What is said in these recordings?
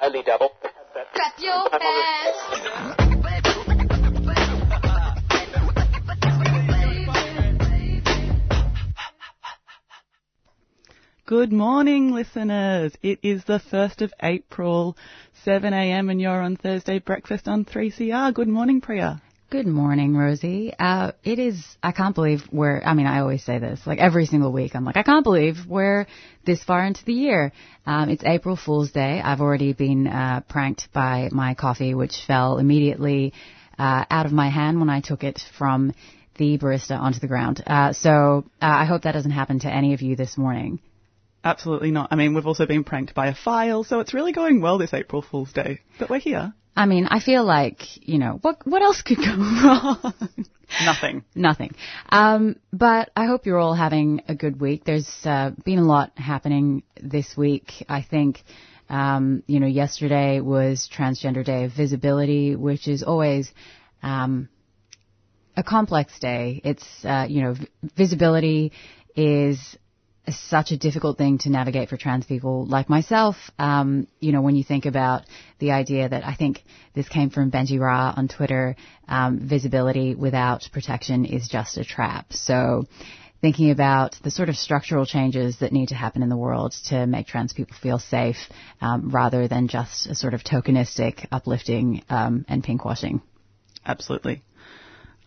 Only double. Clap your hands. Good morning, listeners. It is the 1st of April, 7am, and you're on Thursday breakfast on 3CR. Good morning, Priya. Good morning, Rosie. Uh, it is, I can't believe we're, I mean, I always say this, like every single week, I'm like, I can't believe we're this far into the year. Um, it's April Fool's Day. I've already been uh, pranked by my coffee, which fell immediately uh, out of my hand when I took it from the barista onto the ground. Uh, so uh, I hope that doesn't happen to any of you this morning. Absolutely not. I mean, we've also been pranked by a file, so it's really going well this April Fool's Day. But we're here. I mean, I feel like, you know, what what else could go wrong? Nothing. Nothing. Um, but I hope you're all having a good week. There's uh, been a lot happening this week. I think, um, you know, yesterday was Transgender Day of Visibility, which is always um, a complex day. It's, uh, you know, v- visibility is such a difficult thing to navigate for trans people like myself. Um, you know, when you think about the idea that I think this came from Benji Ra on Twitter, um, visibility without protection is just a trap. So thinking about the sort of structural changes that need to happen in the world to make trans people feel safe, um, rather than just a sort of tokenistic uplifting um, and pinkwashing. Absolutely.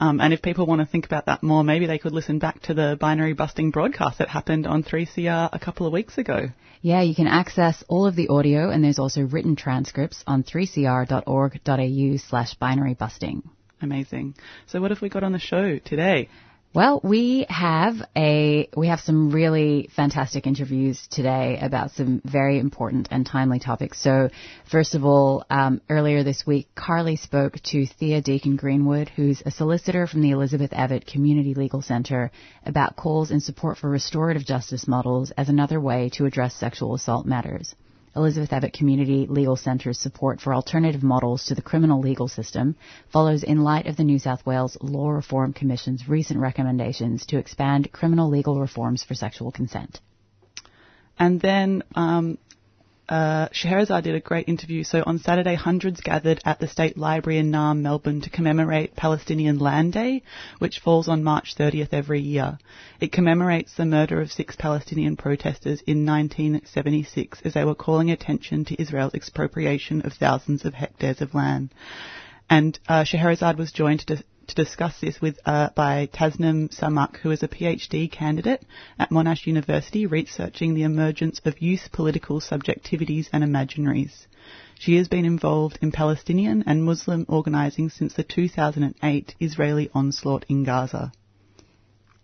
Um, and if people want to think about that more, maybe they could listen back to the binary busting broadcast that happened on 3CR a couple of weeks ago. Yeah, you can access all of the audio and there's also written transcripts on 3cr.org.au slash binary busting. Amazing. So what have we got on the show today? Well, we have a we have some really fantastic interviews today about some very important and timely topics. So, first of all, um, earlier this week, Carly spoke to Thea Deacon Greenwood, who's a solicitor from the Elizabeth Evatt Community Legal Centre, about calls in support for restorative justice models as another way to address sexual assault matters. Elizabeth Evatt Community Legal Centre's support for alternative models to the criminal legal system follows in light of the New South Wales Law Reform Commission's recent recommendations to expand criminal legal reforms for sexual consent. And then um, uh, Scheherazade did a great interview. So on Saturday, hundreds gathered at the State Library in Naarm, Melbourne, to commemorate Palestinian Land Day, which falls on March 30th every year. It commemorates the murder of six Palestinian protesters in 1976 as they were calling attention to Israel's expropriation of thousands of hectares of land. And uh, Scheherazade was joined to, to discuss this with uh, by Tasnim Samak, who is a PhD candidate at Monash University, researching the emergence of youth political subjectivities and imaginaries. She has been involved in Palestinian and Muslim organising since the 2008 Israeli onslaught in Gaza.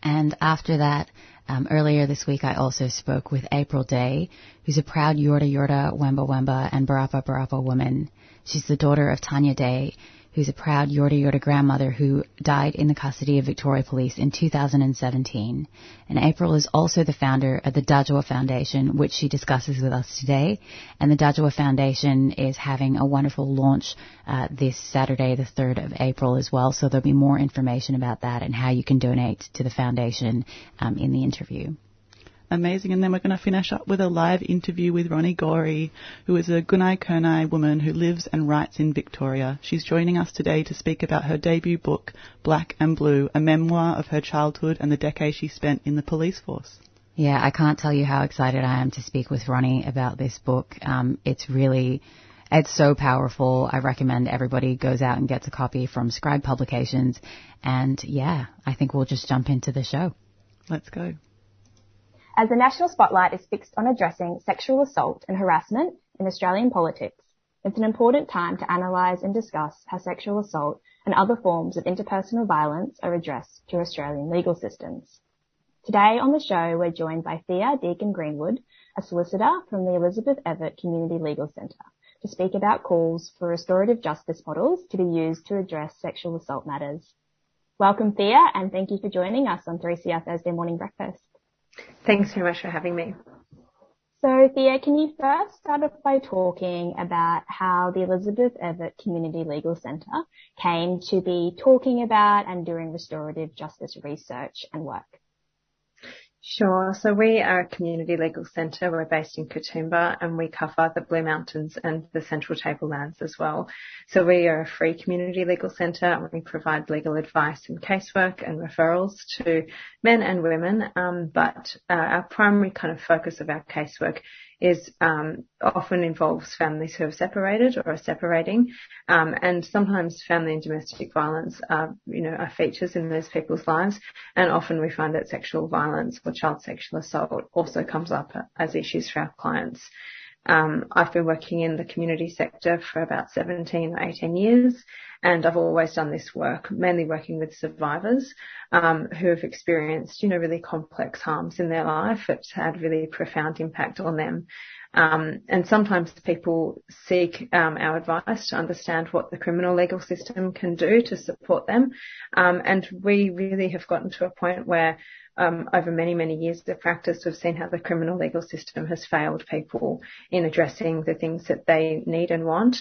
And after that, um, earlier this week, I also spoke with Apryl Day, who's a proud Yorta Yorta, Wemba Wemba, and Barapa Barapa woman. She's the daughter of Tanya Day, who's a proud Yorta Yorta grandmother who died in the custody of Victoria Police in 2017. And Apryl is also the founder of the Dhadjowa Foundation, which she discusses with us today. And the Dhadjowa Foundation is having a wonderful launch uh, this Saturday, the 3rd of April as well. So there'll be more information about that and how you can donate to the foundation um, in the interview amazing. And then we're going to finish up with a live interview with Ronnie Gorrie, who is a Gunai Kurnai woman who lives and writes in Victoria. She's joining us today to speak about her debut book, Black and Blue, a memoir of her childhood and the decade she spent in the police force. Yeah, I can't tell you how excited I am to speak with Ronnie about this book. Um, it's really, it's so powerful. I recommend everybody goes out and gets a copy from Scribe Publications. And yeah, I think we'll just jump into the show. Let's go. As the national spotlight is fixed on addressing sexual assault and harassment in Australian politics, it's an important time to analyse and discuss how sexual assault and other forms of interpersonal violence are addressed through Australian legal systems. Today on the show, we're joined by Thea Deacon Greenwood, a solicitor from the Elizabeth Evatt Community Legal Centre, to speak about calls for restorative justice models to be used to address sexual assault matters. Welcome Thea and thank you for joining us on 3CR Thursday Morning Breakfast. Thanks so much for having me. So Thea, can you first start off by talking about how the Elizabeth Evatt Community Legal Centre came to be talking about and doing restorative justice research and work? Sure. So we are a community legal centre. We're based in Katoomba and we cover the Blue Mountains and the Central Tablelands as well. So we are a free community legal centre and we provide legal advice and casework and referrals to men and women. Um, but uh, our primary kind of focus of our casework is um, often involves families who have separated or are separating, um, and sometimes family and domestic violence are, you know, are features in those people's lives, and often we find that sexual violence or child sexual assault also comes up as issues for our clients. Um, I've been working in the community sector for about 17 or 18 years, and I've always done this work, mainly working with survivors um, who have experienced, you know, really complex harms in their life. It's had really profound impact on them. Um, and sometimes people seek um, our advice to understand what the criminal legal system can do to support them. Um, and we really have gotten to a point where um, over many, many years of practice, we've seen how the criminal legal system has failed people in addressing the things that they need and want.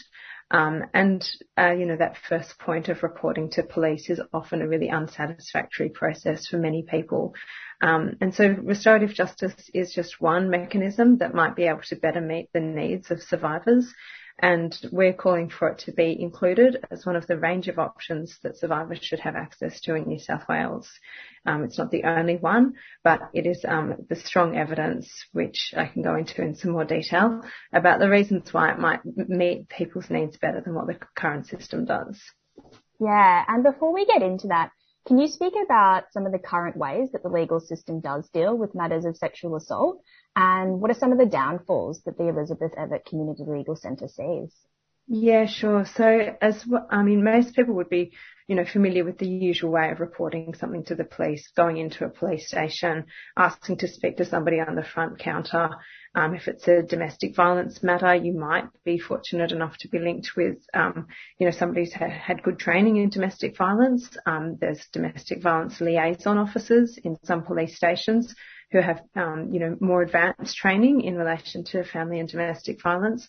Um, and, uh, you know, that first point of reporting to police is often a really unsatisfactory process for many people. Um, and so restorative justice is just one mechanism that might be able to better meet the needs of survivors and we're calling for it to be included as one of the range of options that survivors should have access to in New South Wales. Um, it's not the only one, but it is um, the strong evidence, which I can go into in some more detail, about the reasons why it might meet people's needs better than what the current system does. Yeah, and before we get into that, can you speak about some of the current ways that the legal system does deal with matters of sexual assault? And what are some of the downfalls that the Elizabeth Evatt Community Legal Centre sees? Yeah, sure. So as I mean, most people would be, you know, familiar with the usual way of reporting something to the police, going into a police station, asking to speak to somebody on the front counter. Um, if it's a domestic violence matter, you might be fortunate enough to be linked with, um, you know, somebody who's had, good training in domestic violence. Um, there's domestic violence liaison officers in some police stations who have, um, you know, more advanced training in relation to family and domestic violence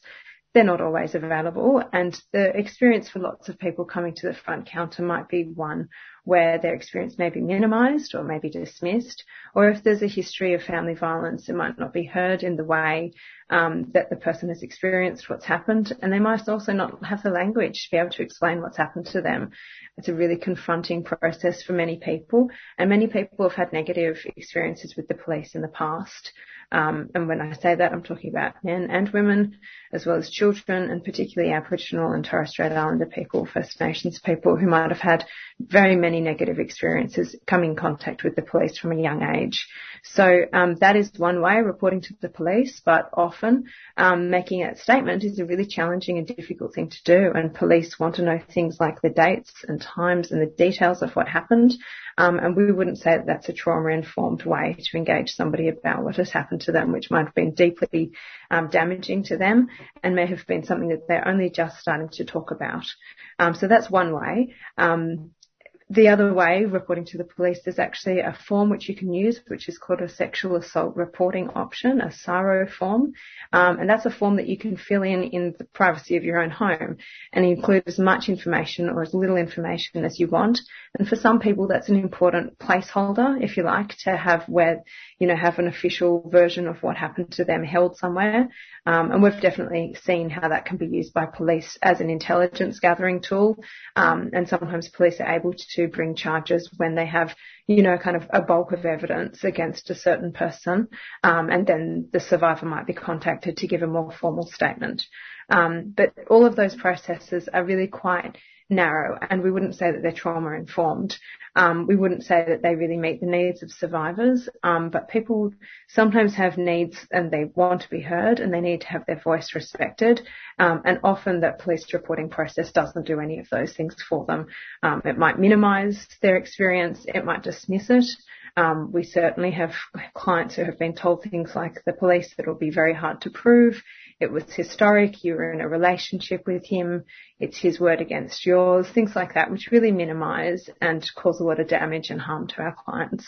they're not always available. And the experience for lots of people coming to the front counter might be one where their experience may be minimised or may be dismissed, or if there's a history of family violence, it might not be heard in the way um, that the person has experienced what's happened, and they might also not have the language to be able to explain what's happened to them. It's a really confronting process for many people, and many people have had negative experiences with the police in the past. Um, and when I say that, I'm talking about men and women, as well as children, and particularly Aboriginal and Torres Strait Islander people, First Nations people who might have had very many negative experiences come in contact with the police from a young age. So um, that is one way reporting to the police, but often um, making a statement is a really challenging and difficult thing to do. And police want to know things like the dates and times and the details of what happened. Um, and we wouldn't say that that's a trauma informed way to engage somebody about what has happened to them, which might have been deeply um, damaging to them and may have been something that they're only just starting to talk about. Um, so that's one way. Um, the other way, reporting to the police, there's actually a form which you can use, which is called a sexual assault reporting option, a SARO form. Um, and that's a form that you can fill in in the privacy of your own home and include as much information or as little information as you want. And for some people, that's an important placeholder, if you like, to have where, you know, have an official version of what happened to them held somewhere. Um, and we've definitely seen how that can be used by police as an intelligence gathering tool. Um, and sometimes police are able to to bring charges when they have, you know, kind of a bulk of evidence against a certain person, um, and then the survivor might be contacted to give a more formal statement. Um, but all of those processes are really quite narrow, and we wouldn't say that they're trauma informed. Um, we wouldn't say that they really meet the needs of survivors, um, but people sometimes have needs and they want to be heard and they need to have their voice respected. Um, and often that police reporting process doesn't do any of those things for them. Um, it might minimise their experience, it might dismiss it. Um, we certainly have clients who have been told things like the police that will be very hard to prove it was historic, you were in a relationship with him, it's his word against yours, things like that, which really minimize and cause a lot of damage and harm to our clients.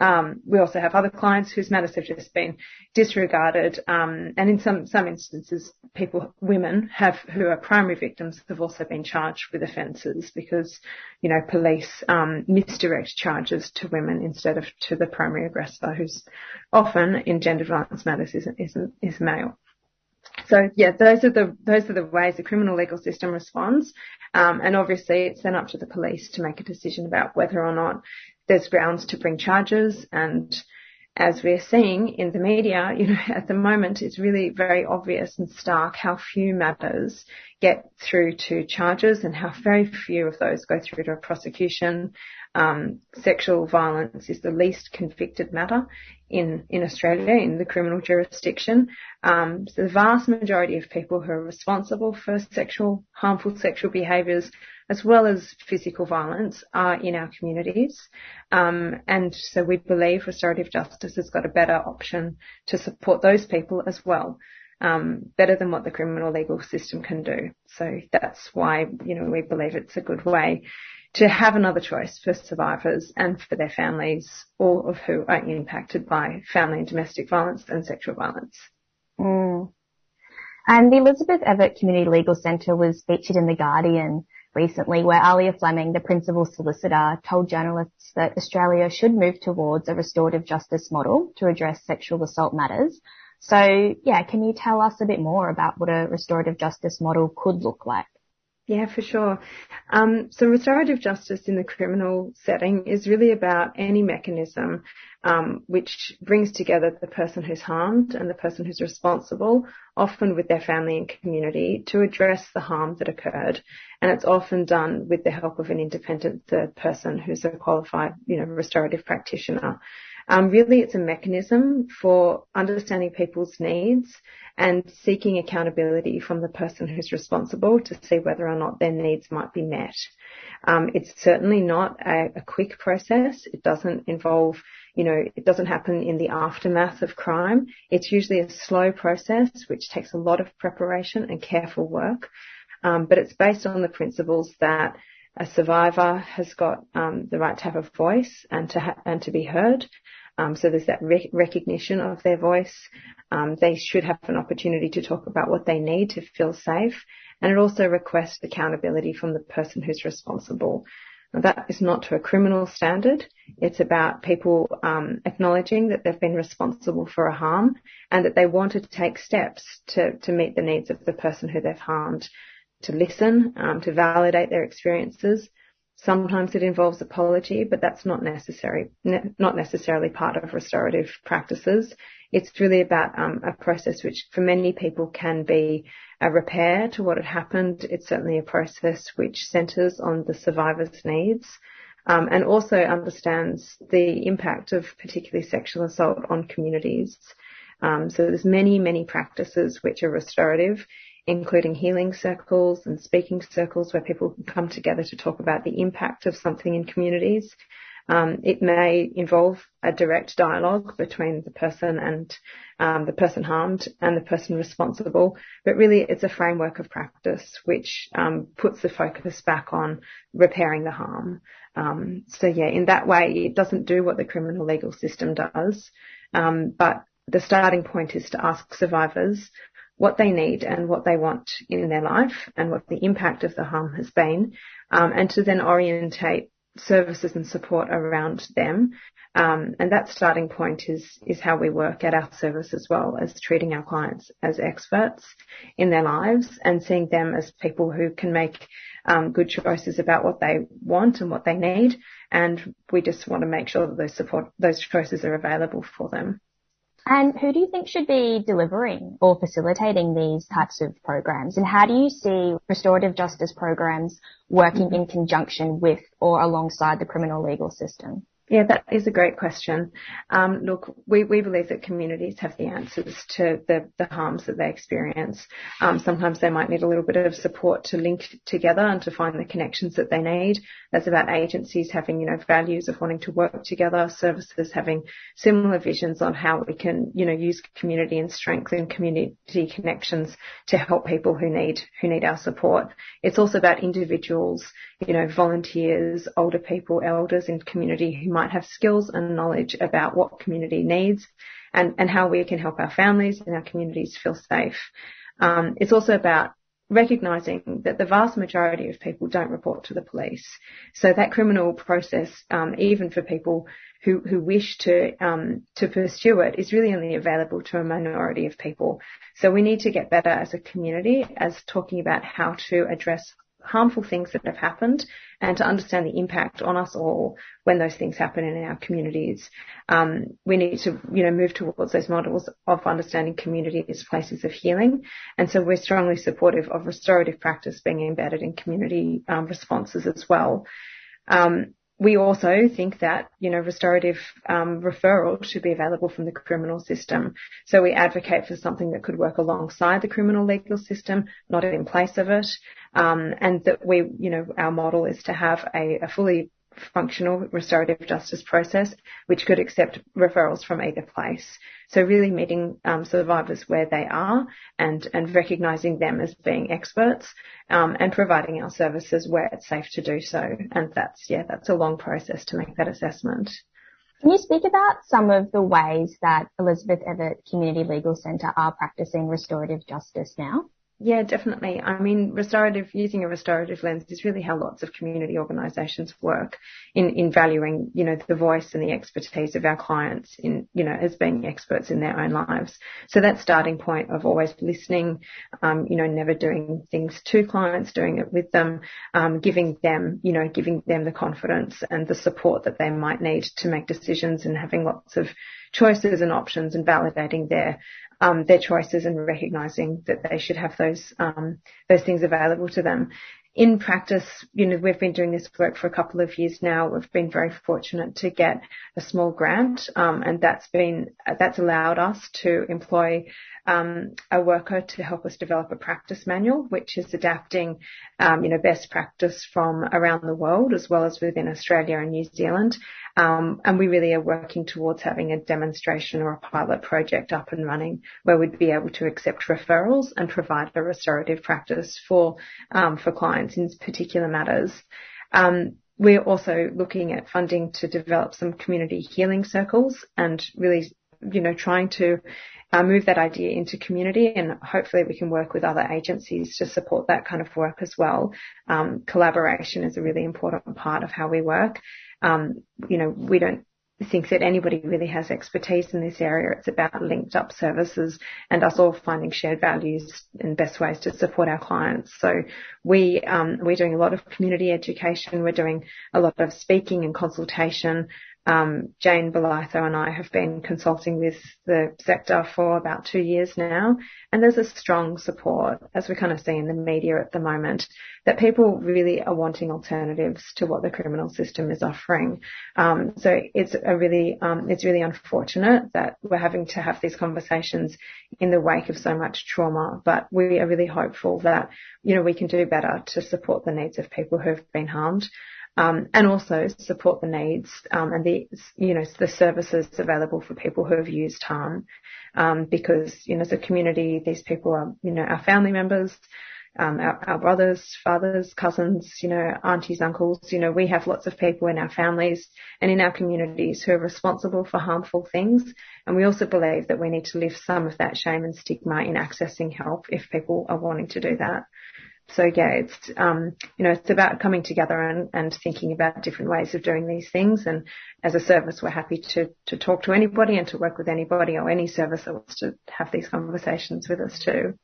Um, we also have other clients whose matters have just been disregarded, um, and in some some instances, people, women have who are primary victims have also been charged with offences because, you know, police um, misdirect charges to women instead of to the primary aggressor, who's often in gender violence matters is is, is male. So yeah, those are the those are the ways the criminal legal system responds, um, and obviously it's then up to the police to make a decision about whether or not there's grounds to bring charges and as we're seeing in the media, you know, at the moment, it's really very obvious and stark how few matters get through to charges and how very few of those go through to a prosecution. Um, sexual violence is the least convicted matter in, in Australia in the criminal jurisdiction. Um, so the vast majority of people who are responsible for sexual, harmful sexual behaviours as well as physical violence are in our communities. Um, and so we believe restorative justice has got a better option to support those people as well. Um, better than what the criminal legal system can do. So that's why, you know, we believe it's a good way to have another choice for survivors and for their families, all of who are impacted by family and domestic violence and sexual violence. Mm. And the Elizabeth Evatt Community Legal Centre was featured in The Guardian recently where Alia Fleming, the principal solicitor, told journalists that Australia should move towards a restorative justice model to address sexual assault matters. So yeah, can you tell us a bit more about what a restorative justice model could look like? Yeah, for sure. Um, so restorative justice in the criminal setting is really about any mechanism um, which brings together the person who's harmed and the person who's responsible, often with their family and community, to address the harm that occurred. And it's often done with the help of an independent third person who's a qualified, you know, restorative practitioner. Um, really, it's a mechanism for understanding people's needs and seeking accountability from the person who's responsible to see whether or not their needs might be met. Um, it's certainly not a, a, quick process. It doesn't involve, you know, it doesn't happen in the aftermath of crime. It's usually a slow process which takes a lot of preparation and careful work. Um, but it's based on the principles that a survivor has got um, the right to have a voice and to ha- and to be heard. Um, so there's that re- recognition of their voice. Um, they should have an opportunity to talk about what they need to feel safe, and it also requests accountability from the person who's responsible. Now, that is not to a criminal standard. It's about people um, acknowledging that they've been responsible for a harm and that they want to take steps to, to meet the needs of the person who they've harmed to listen, um, to validate their experiences. Sometimes it involves apology, but that's not necessary, ne- not necessarily part of restorative practices. It's really about um, a process which, for many people, can be a repair to what had happened. It's certainly a process which centres on the survivor's needs. Um, and also understands the impact of particularly sexual assault on communities. Um, so there's many, many practices which are restorative including healing circles and speaking circles where people can come together to talk about the impact of something in communities. Um, it may involve a direct dialogue between the person and um, the person harmed and the person responsible, but really it's a framework of practice which um, puts the focus back on repairing the harm. Um, so yeah, in that way, it doesn't do what the criminal legal system does, um, but the starting point is to ask survivors what they need and what they want in their life and what the impact of the harm has been, um, and to then orientate services and support around them. Um, and that starting point is is how we work at our service as well as treating our clients as experts in their lives and seeing them as people who can make um, good choices about what they want and what they need. And we just want to make sure that those support those choices are available for them. And who do you think should be delivering or facilitating these types of programs? And how do you see restorative justice programs working mm-hmm. in conjunction with or alongside the criminal legal system? Yeah, that is a great question. Um, look, we, we believe that communities have the answers to the, the harms that they experience. Um, sometimes they might need a little bit of support to link together and to find the connections that they need. That's about agencies having, you know, values of wanting to work together, services having similar visions on how we can, you know, use community and strengthen community connections to help people who need, who need our support. It's also about individuals, you know, volunteers, older people, elders in community who might have skills and knowledge about what community needs and, and how we can help our families and our communities feel safe. Um, it's also about recognizing that the vast majority of people don't report to the police. So that criminal process, um, even for people who, who wish to um, to pursue it, is really only available to a minority of people. So we need to get better as a community as talking about how to address harmful things that have happened and to understand the impact on us all when those things happen in our communities. Um, we need to, you know, move towards those models of understanding community as places of healing. And so we're strongly supportive of restorative practice being embedded in community um, responses as well. Um, we also think that, you know, restorative um, referral should be available from the criminal system. So we advocate for something that could work alongside the criminal legal system, not in place of it. Um, and that we, you know, our model is to have a, a fully functional restorative justice process, which could accept referrals from either place. So really meeting um, survivors where they are and, and recognising them as being experts um, and providing our services where it's safe to do so. And that's, yeah, that's a long process to make that assessment. Can you speak about some of the ways that Elizabeth Evatt Community Legal Centre are practicing restorative justice now? Yeah, definitely. I mean, restorative, using a restorative lens is really how lots of community organisations work in, in valuing, you know, the voice and the expertise of our clients in, you know, as being experts in their own lives. So that starting point of always listening, um, you know, never doing things to clients, doing it with them, um, giving them, you know, giving them the confidence and the support that they might need to make decisions and having lots of choices and options and validating their um, their choices and recognizing that they should have those um, those things available to them. In practice, you know, we've been doing this work for a couple of years now. We've been very fortunate to get a small grant, um, and that's been that's allowed us to employ um, a worker to help us develop a practice manual, which is adapting, um, you know, best practice from around the world as well as within Australia and New Zealand. Um, and we really are working towards having a demonstration or a pilot project up and running where we'd be able to accept referrals and provide a restorative practice for um, for clients in particular matters. Um, we're also looking at funding to develop some community healing circles and really, you know, trying to uh, move that idea into community and hopefully we can work with other agencies to support that kind of work as well. Collaboration is a really important part of how we work. Um, you know, we don't think that anybody really has expertise in this area. It's about linked up services and us all finding shared values and best ways to support our clients. So we, um, we're doing a lot of community education. We're doing a lot of speaking and consultation um, Jane Bolitho and I have been consulting with the sector for about two years now, and there's a strong support, as we kind of see in the media at the moment, that people really are wanting alternatives to what the criminal system is offering. Um, so it's a really, um, it's really unfortunate that we're having to have these conversations in the wake of so much trauma, but we are really hopeful that, you know, we can do better to support the needs of people who have been harmed um, and also support the needs um, and the you know the services available for people who have used harm, um, because you know as a community these people are you know our family members. Um, our, our, brothers, fathers, cousins, you know, aunties, uncles, you know, we have lots of people in our families and in our communities who are responsible for harmful things. And we also believe that we need to lift some of that shame and stigma in accessing help if people are wanting to do that. So yeah, it's um, you know it's about coming together and, and thinking about different ways of doing these things. And as a service, we're happy to to talk to anybody and to work with anybody or any service that wants to have these conversations with us too.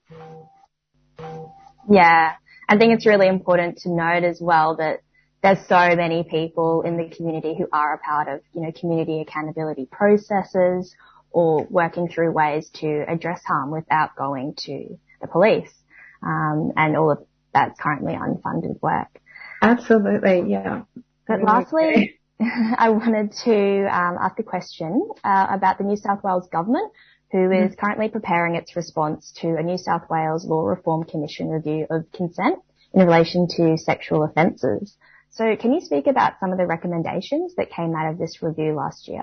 Yeah, I think it's really important to note as well that there's so many people in the community who are a part of you know community accountability processes or working through ways to address harm without going to the police. Um, and all of that's currently unfunded work. Absolutely, yeah. But lastly, I wanted to um, ask a question uh, about the New South Wales government, who is currently preparing its response to a New South Wales Law Reform Commission review of consent in relation to sexual offences. So, can you speak about some of the recommendations that came out of this review last year?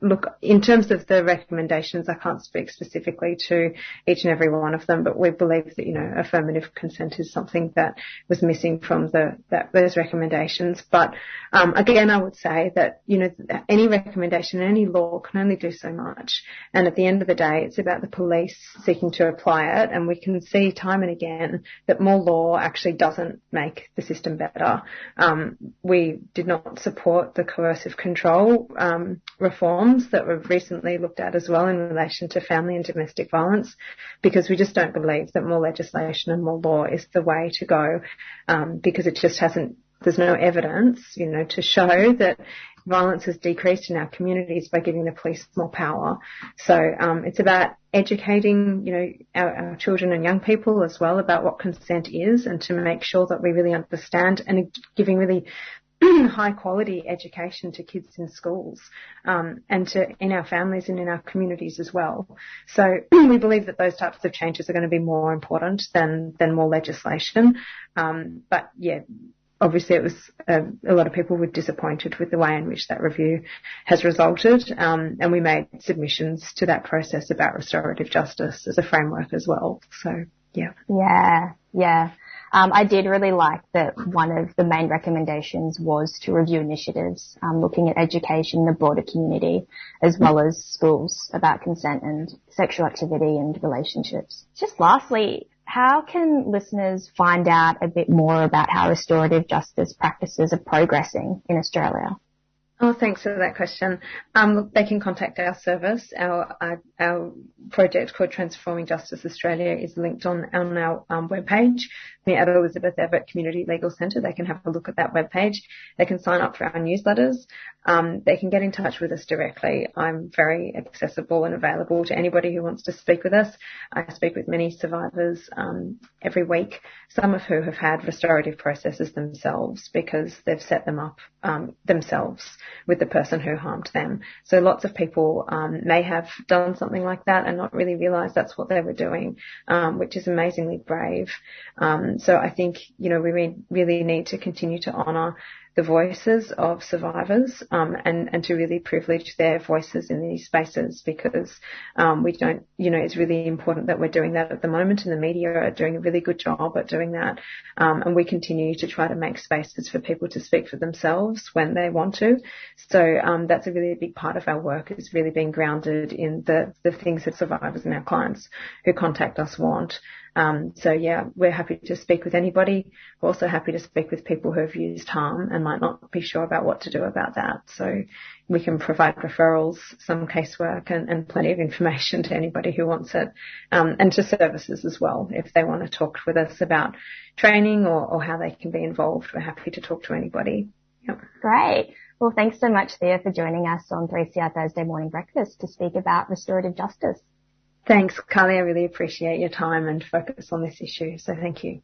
Look, in terms of the recommendations, I can't speak specifically to each and every one of them, but we believe that, you know, affirmative consent is something that was missing from the, that, those recommendations. But, um, again, I would say that, you know, any recommendation, any law can only do so much. And at the end of the day, it's about the police seeking to apply it. And we can see time and again that more law actually doesn't make the system better. Um, we did not support the coercive control, um, reform reforms that we've recently looked at as well in relation to family and domestic violence, because we just don't believe that more legislation and more law is the way to go, um, because it just hasn't. There's no evidence, you know, to show that violence has decreased in our communities by giving the police more power. So um, it's about educating, you know, our, our, children and young people as well about what consent is, and to make sure that we really understand and giving really high quality education to kids in schools um, and to in our families and in our communities as well. So we believe that those types of changes are going to be more important than than more legislation. Um, but yeah. Obviously, it was uh, a lot of people were disappointed with the way in which that review has resulted, um, and we made submissions to that process about restorative justice as a framework as well. So, yeah. Yeah, yeah. Um, I did really like that one of the main recommendations was to review initiatives um, looking at education in the broader community as well as schools about consent and sexual activity and relationships. Just lastly, how can listeners find out a bit more about how restorative justice practices are progressing in Australia? Oh, thanks for that question. Um, they can contact our service. Our, our, our project called Transforming Justice Australia is linked on, on our um, webpage, at Elizabeth Evatt Community Legal Centre. They can have a look at that webpage. They can sign up for our newsletters. Um, they can get in touch with us directly. I'm very accessible and available to anybody who wants to speak with us. I speak with many survivors um, every week, some of who have had restorative processes themselves because they've set them up um, themselves with the person who harmed them. So lots of people um, may have done something like that and not really realise that's what they were doing, um, which is amazingly brave. So I think you know we really need to continue to honour the voices of survivors um, and and to really privilege their voices in these spaces because um, we don't you know it's really important that we're doing that at the moment and the media are doing a really good job at doing that um, and we continue to try to make spaces for people to speak for themselves when they want to so um, that's a really big part of our work is really being grounded in the the things that survivors and our clients who contact us want um, so yeah, we're happy to speak with anybody. We're also happy to speak with people who have used harm and might not be sure about what to do about that. So we can provide referrals, some casework and, and plenty of information to anybody who wants it, um, and to services as well. If they want to talk with us about training or, or how they can be involved, we're happy to talk to anybody. Yep. Great. Well, thanks so much, Thea, for joining us on 3CR Thursday Morning Breakfast to speak about restorative justice. Thanks, Carly. I really appreciate your time and focus on this issue. So thank you.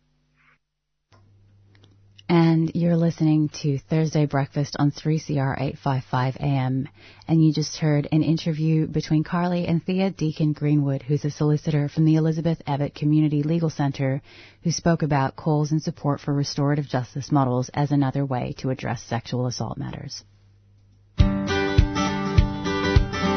And you're listening to Thursday Breakfast on 3CR 855 AM. And you just heard an interview between Carly and Thea Deacon Greenwood, who's a solicitor from the Elizabeth Evatt Community Legal Center, who spoke about calls and support for restorative justice models as another way to address sexual assault matters.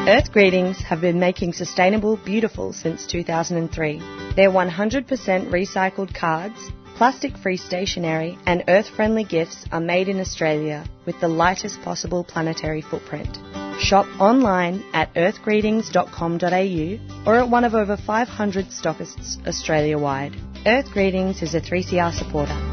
Earth Greetings have been making sustainable beautiful since 2003. Their 100% recycled cards, plastic free stationery, and earth friendly gifts are made in Australia with the lightest possible planetary footprint. Shop online at earthgreetings.com.au or at one of over 500 stockists Australia wide. Earth Greetings is a 3CR supporter.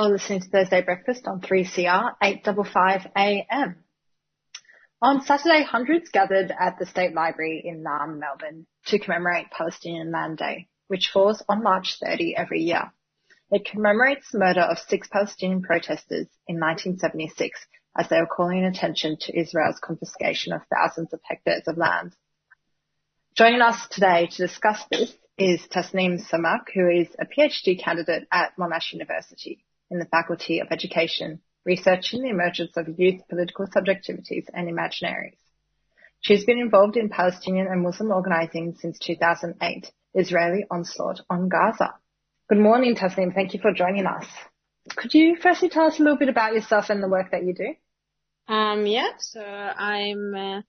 You're listening to Thursday Breakfast on 3CR 855 AM. On Saturday, hundreds gathered at the State Library in Naarm, Melbourne to commemorate Palestinian Land Day, which falls on March 30 every year. It commemorates the murder of six Palestinian protesters in 1976 as they were calling attention to Israel's confiscation of thousands of hectares of land. Joining us today to discuss this is Tasneem Samak, who is a PhD candidate at Monash University in the Faculty of Education, researching the emergence of youth political subjectivities and imaginaries. She's been involved in Palestinian and Muslim organizing since 2008, Israeli onslaught on Gaza. Good morning, Tasneem. Thank you for joining us. Could you firstly tell us a little bit about yourself and the work that you do? Um, yeah, so I'm uh,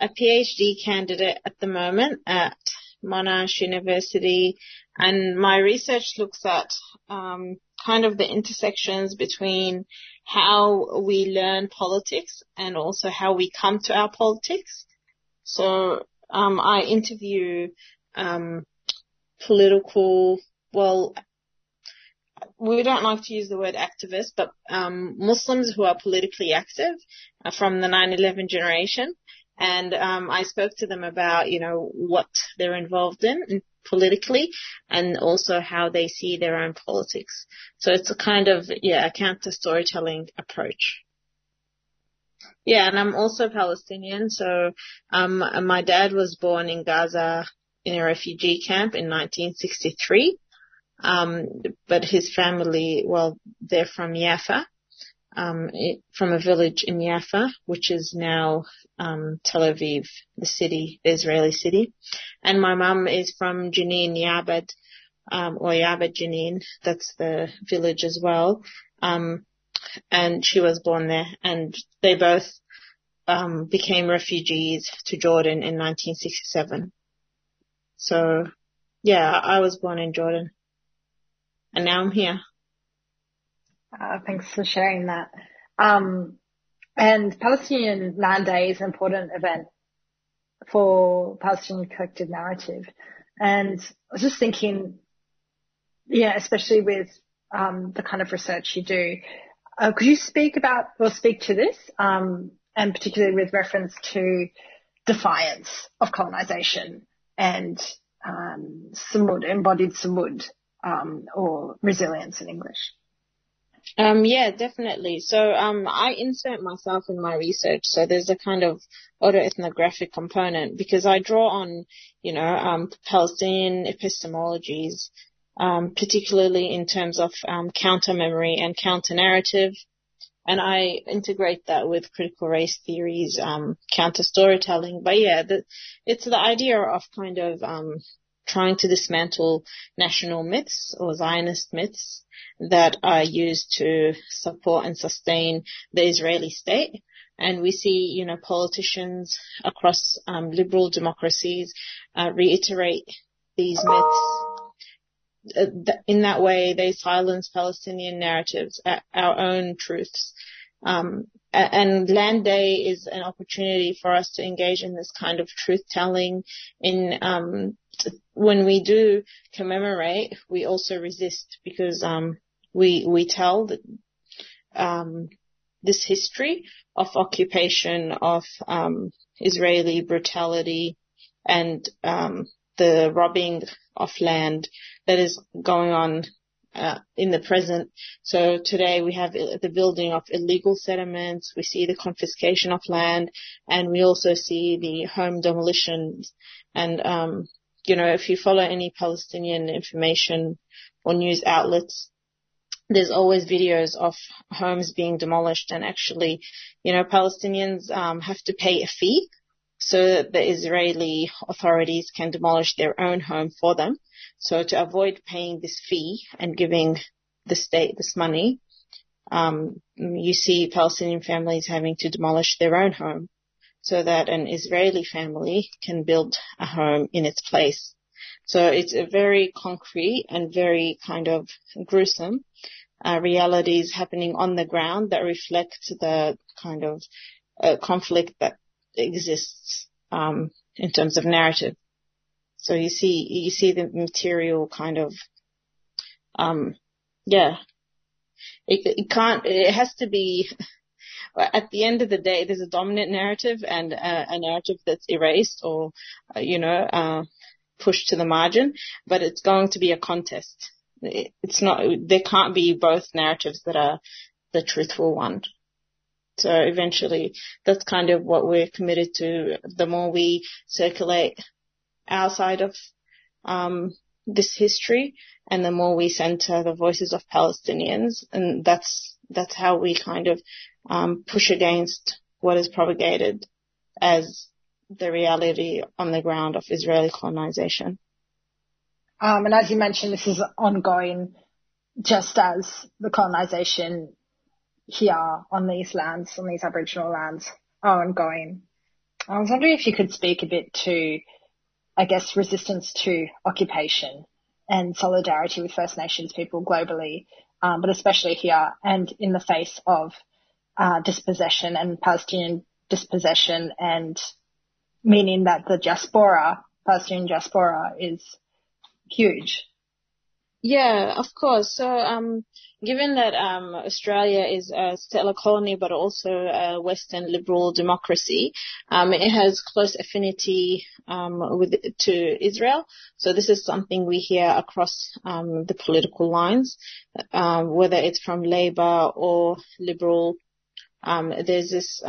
a PhD candidate at the moment at Monash University, and my research looks at um, kind of the intersections between how we learn politics and also how we come to our politics. So um, I interview um, political, well, we don't like to use the word activist, but um, Muslims who are politically active from the 9/11 generation, and um, I spoke to them about you know what they're involved in politically and also how they see their own politics. So it's a kind of, yeah, a counter storytelling approach. Yeah, and I'm also Palestinian. So, um, my dad was born in Gaza in a refugee camp in 1963. Um, but his family, well, they're from Jaffa um, it, from a village in Jaffa, which is now um, Tel Aviv, the city, the Israeli city. And my mum is from Jenin Yabad, um, or Yabad Jenin. That's the village as well. Um, and she was born there, and they both um, became refugees to Jordan in 1967. So, yeah, I was born in Jordan, and now I'm here. Uh, thanks for sharing that. Um, and Palestinian Land Day is an important event for Palestinian collective narrative. And I was just thinking, yeah, especially with um, the kind of research you do, uh, could you speak about or speak to this, um, and particularly with reference to defiance of colonization and um, sumud, embodied sumud, um, or resilience in English? Um, yeah, definitely. So um, I insert myself in my research. So there's a kind of autoethnographic component because I draw on, you know, um, Palestinian epistemologies, um, particularly in terms of um, counter memory and counter narrative. And I integrate that with critical race theories, um, counter storytelling. But yeah, the, it's the idea of kind of um, trying to dismantle national myths or Zionist myths that are used to support and sustain the Israeli state. And we see, you know, politicians across um, liberal democracies uh, reiterate these myths. Uh, in that way, they silence Palestinian narratives, our own truths. Um, and Land Day is an opportunity for us to engage in this kind of truth telling in um, when we do commemorate, we also resist because um, we we tell um, this history of occupation of um, Israeli brutality and um, the robbing of land that is going on uh, in the present. So today we have the building of illegal settlements, we see the confiscation of land, and we also see the home demolitions. And um, you know, if you follow any Palestinian information or news outlets, there's always videos of homes being demolished and actually, you know, Palestinians um, have to pay a fee so that the Israeli authorities can demolish their own home for them. So to avoid paying this fee and giving the state this money, um, you see Palestinian families having to demolish their own home so that an Israeli family can build a home in its place. So it's a very concrete and very kind of gruesome uh, realities happening on the ground that reflect the kind of uh, conflict that exists um, in terms of narrative. So you see, you see the material kind of, um, yeah, it, it can't, it has to be, at the end of the day, there's a dominant narrative and a, narrative that's erased or, uh, you know, uh, pushed to the margin, but it's going to be a contest. It's not, there can't be both narratives that are the truthful one. So eventually, that's kind of what we're committed to. The more we circulate our side of um, this history, and the more we center the voices of Palestinians, and that's that's how we kind of um, push against what is propagated as the reality on the ground of Israeli colonization. Um, and as you mentioned, this is ongoing, just as the colonization here on these lands, on these Aboriginal lands, are ongoing. I was wondering if you could speak a bit to, I guess, resistance to occupation and solidarity with First Nations people globally, um, but especially here and in the face of uh, dispossession and Palestinian dispossession and meaning that the diaspora, Palestinian diaspora is huge. Yeah, of course. So, um, given that um, Australia is a settler colony, but also a Western liberal democracy, um, it has close affinity um, with to Israel. So this is something we hear across um, the political lines, um, whether it's from Labor or Liberal. there's this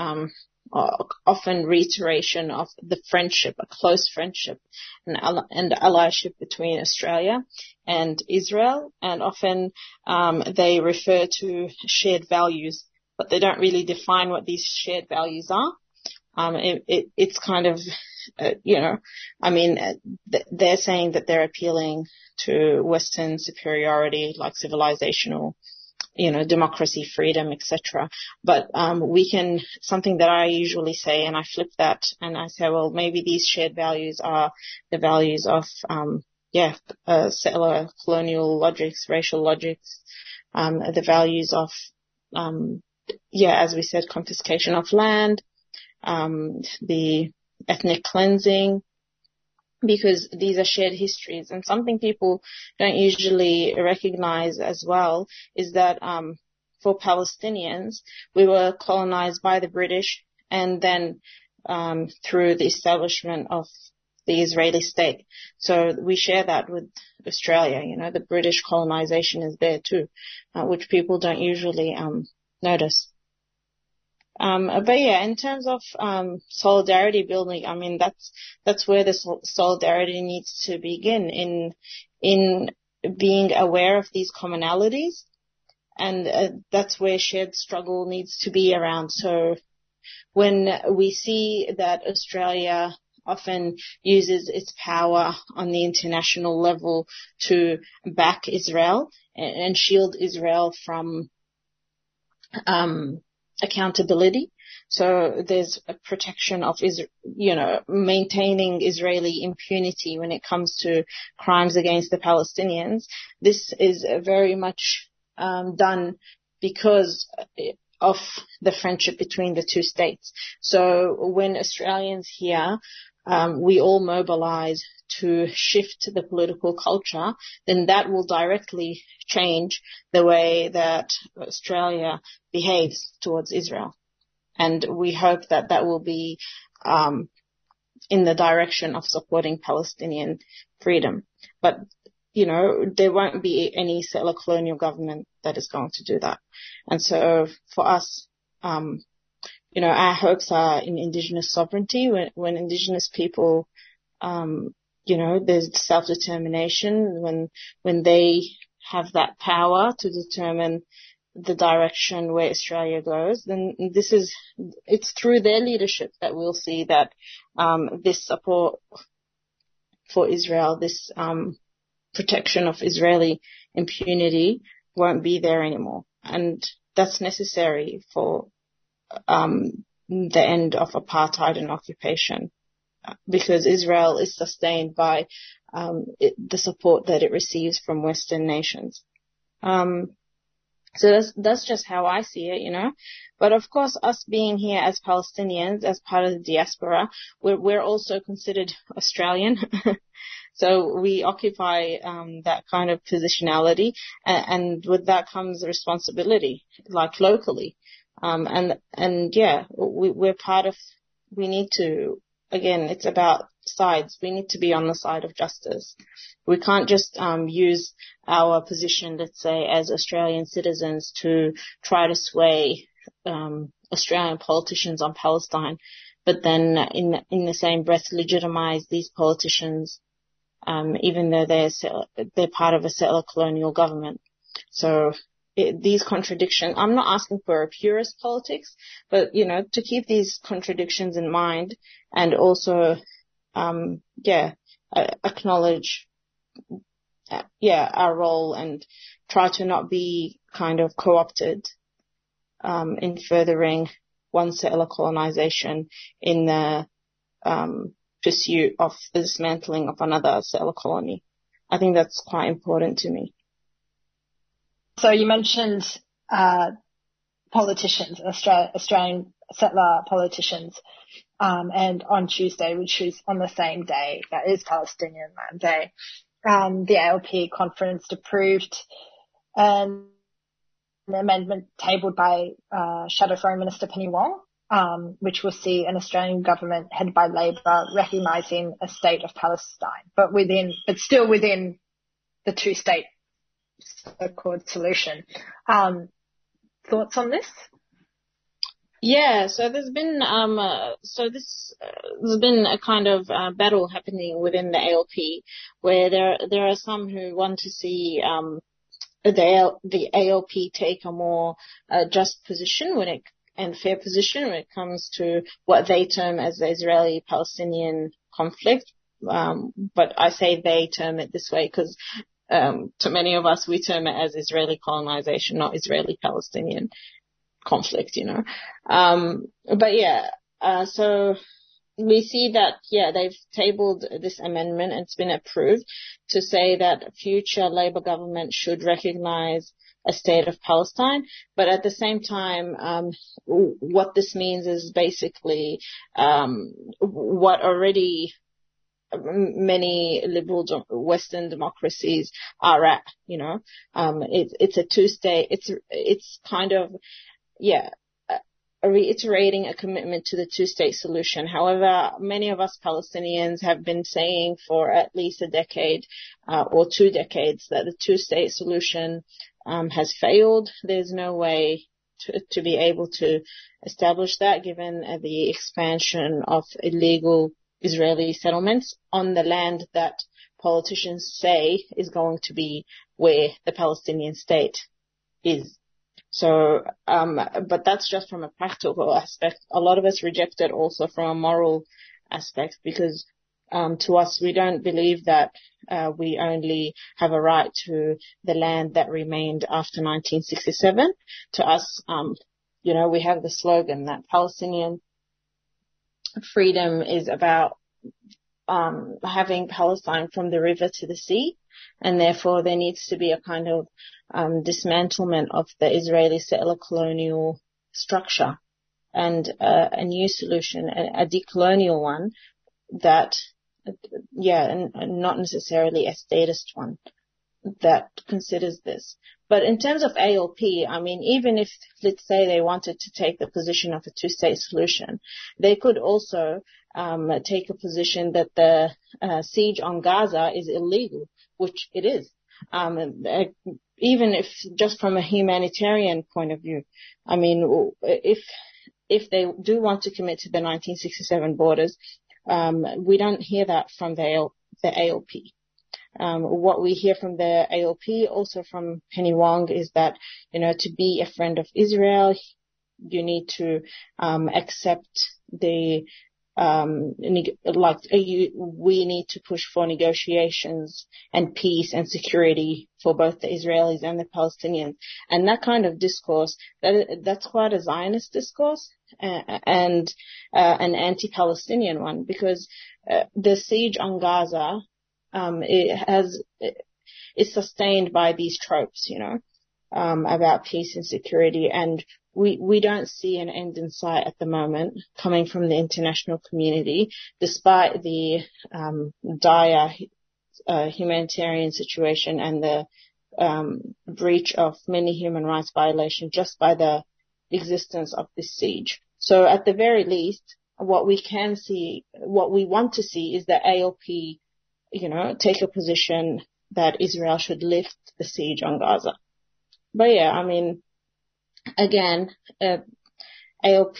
often reiteration of the friendship, a close friendship and, and allyship between Australia and Israel. And often um, they refer to shared values, but they don't really define what these shared values are. Um, it, it, it's kind of, uh, you know, I mean, uh, th- they're saying that they're appealing to Western superiority, like civilizational you know, democracy, freedom, etc. But um, we can something that I usually say, and I flip that, and I say, well, maybe these shared values are the values of, um, yeah, uh, settler colonial logics, racial logics, um, the values of, um, yeah, as we said, confiscation of land, um, the ethnic cleansing, because these are shared histories. And something people don't usually recognize as well is that um, for Palestinians, we were colonized by the British and then um, through the establishment of the Israeli state. So we share that with Australia. You know, the British colonization is there too, uh, which people don't usually um, notice. Um, but yeah, in terms of um, solidarity building, I mean that's that's where the solidarity needs to begin in in being aware of these commonalities, and uh, that's where shared struggle needs to be around. So when we see that Australia often uses its power on the international level to back Israel and, and shield Israel from um, accountability. So there's a protection of, you know, maintaining Israeli impunity when it comes to crimes against the Palestinians. This is very much um, done because of the friendship between the two states. So when Australians here, um, we all mobilize to shift the political culture, then that will directly change the way that Australia behaves towards Israel. And we hope that that will be um, in the direction of supporting Palestinian freedom. But you know, there won't be any settler colonial government that is going to do that. And so for us, um, you know, our hopes are in Indigenous sovereignty when, when Indigenous people, um, you know, there's self-determination when, when they have that power to determine the direction where Australia goes, then this is, it's through their leadership that we'll see that, um, this support for Israel, this, um, protection of Israeli impunity won't be there anymore. And that's necessary for, um, the end of apartheid and occupation because Israel is sustained by um, it, the support that it receives from Western nations. Um, so that's that's just how I see it, you know. But of course, us being here as Palestinians, as part of the diaspora, we're we're also considered Australian. So we occupy um, that kind of positionality, and, and, with that comes responsibility, like locally. Um, and and yeah, we, we're part of. We need to again. It's about sides. We need to be on the side of justice. We can't just um, use our position, let's say, as Australian citizens to try to sway um, Australian politicians on Palestine, but then in in the same breath legitimize these politicians, um, even though they're they're part of a settler colonial government. So it, these contradictions, I'm not asking for a purist politics, but you know, to keep these contradictions in mind and also, um, yeah, acknowledge, uh, yeah, our role and try to not be kind of co-opted um, in furthering one settler colonization in the um, pursuit of the dismantling of another settler colony. I think that's quite important to me. So you mentioned uh, politicians, Australian settler politicians, um, and on Tuesday, which is on the same day that is Palestinian Land Day, um, the ALP conference approved an an amendment tabled by uh, Shadow Foreign Minister Penny Wong, um, which will see an Australian government headed by Labor recognising a state of Palestine, but within, but still within the two-state so-called solution. Um, thoughts on this? Yeah, so there's been um, uh, so this uh, there's been a kind of uh, battle happening within the ALP where there there are some who want to see um, the, the ALP take a more uh, just position when it and fair position when it comes to what they term as the Israeli-Palestinian conflict. Um, but I say they term it this way because um, to many of us we term it as Israeli colonization, not Israeli-Palestinian conflict, you know. Um, but yeah, uh, so we see that, yeah, they've tabled this amendment and it's been approved to say that future Labour government should recognise a state of Palestine. But at the same time, um, what this means is basically um, what already many liberal Western democracies are at. You know, um, it's it's a two state. It's it's kind of yeah reiterating a commitment to the two-state solution. However, many of us Palestinians have been saying for at least a decade uh, or two decades that the two-state solution um, has failed. There's no way to, to, be able to establish that given uh, the expansion of illegal Israeli settlements on the land that politicians say is going to be where the Palestinian state is. So, um, but that's just from a practical aspect. A lot of us reject it also from a moral aspect because um, to us, we don't believe that uh, we only have a right to the land that remained after 1967. To us, um, you know, we have the slogan that Palestinian freedom is about um, having Palestine from the river to the sea, and therefore there needs to be a kind of um, dismantlement of the Israeli settler colonial structure and uh, a new solution, a, a decolonial one that, yeah, and, and not necessarily a statist one that considers this. But in terms of ALP, I mean, even if, let's say, they wanted to take the position of a two-state solution, they could also um, take a position that the uh, siege on Gaza is illegal, which it is. Um, uh, even if just from a humanitarian point of view, I mean, if if they do want to commit to the 1967 borders, um, we don't hear that from the, AL, the ALP. Um, what we hear from the ALP, also from Penny Wong, is that you know to be a friend of Israel, you need to um, accept the um, like uh, we need to push for negotiations and peace and security for both the Israelis and the Palestinians. And that kind of discourse, that, that's quite a Zionist discourse and uh, an anti-Palestinian one because uh, the siege on Gaza um, it has is sustained by these tropes, you know, um, about peace and security and we, we don't see an end in sight at the moment coming from the international community, despite the um, dire uh, humanitarian situation and the um, breach of many human rights violations just by the existence of this siege. So at the very least, what we can see, what we want to see is that ALP, you know, take a position that Israel should lift the siege on Gaza. But yeah, I mean, again, uh, ALP,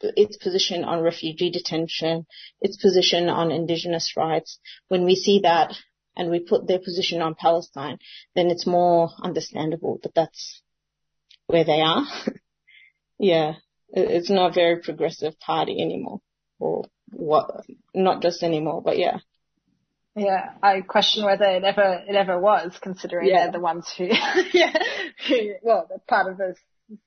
its position on refugee detention, its position on indigenous rights, when we see that and we put their position on Palestine, then it's more understandable that that's where they are. yeah, it's not a very progressive party anymore, or what? Not just anymore, but yeah. Yeah, I question whether it ever it ever was, considering yeah. they're the ones who, yeah, who, well, they're part of this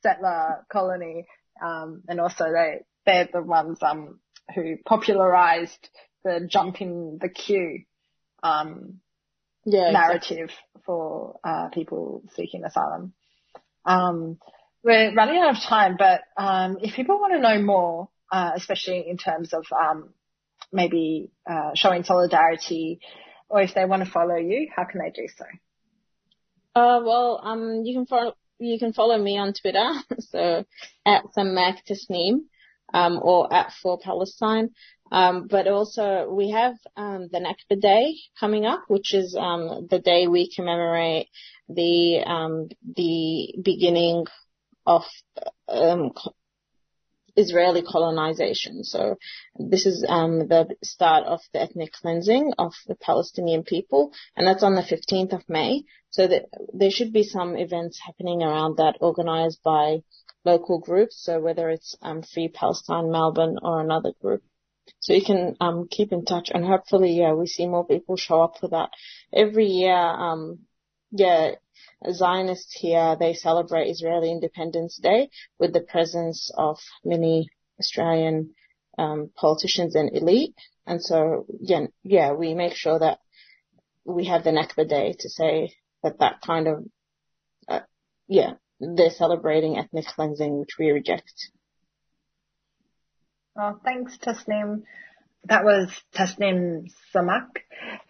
settler colony, um, and also they they're the ones um who popularized the jump in the queue um yeah, narrative exactly. for uh, people seeking asylum. Um, we're running out of time, but um, if people want to know more, uh, especially in terms of um, maybe uh, showing solidarity, or if they want to follow you, how can they do so? Uh, well, um, you can follow you can follow me on Twitter, so at Samak Tasneem, um, or at For Palestine. Um, but also we have um, the Nakba Day coming up, which is um, the day we commemorate the um, the beginning of um, Israeli colonization. So this is um, the start of the ethnic cleansing of the Palestinian people, and that's on the 15th of May. So there should be some events happening around that organized by local groups. So whether it's um, Free Palestine Melbourne or another group. So you can um, keep in touch, and hopefully, yeah, we see more people show up for that every year. Um, yeah, Zionists here, they celebrate Israeli Independence Day with the presence of many Australian um, politicians and elite. And so, yeah, yeah, we make sure that we have the Nakba Day to say that that kind of, uh, yeah, they're celebrating ethnic cleansing, which we reject. Well, thanks, Tasneem. That was Tasneem Samak,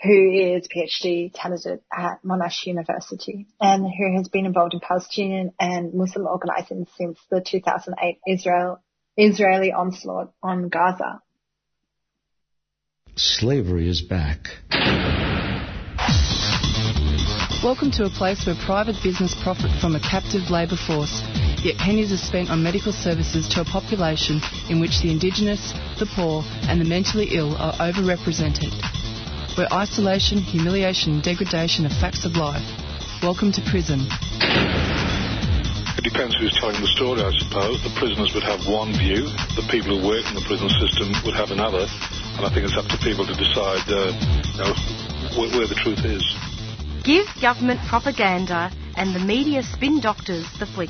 who is PhD candidate at Monash University and who has been involved in Palestinian and Muslim organizing since the 2008 Israel, Israeli onslaught on Gaza. Slavery is back. Welcome to a place where private business profit from a captive labour force yet pennies are spent on medical services to a population in which the Indigenous, the poor, and the mentally ill are overrepresented. Where isolation, humiliation, and degradation are facts of life. Welcome to prison. It depends who's telling the story, I suppose. The prisoners would have one view, the people who work in the prison system would have another, and I think it's up to people to decide uh, you know, where, where the truth is. Give government propaganda and the media spin doctors the flick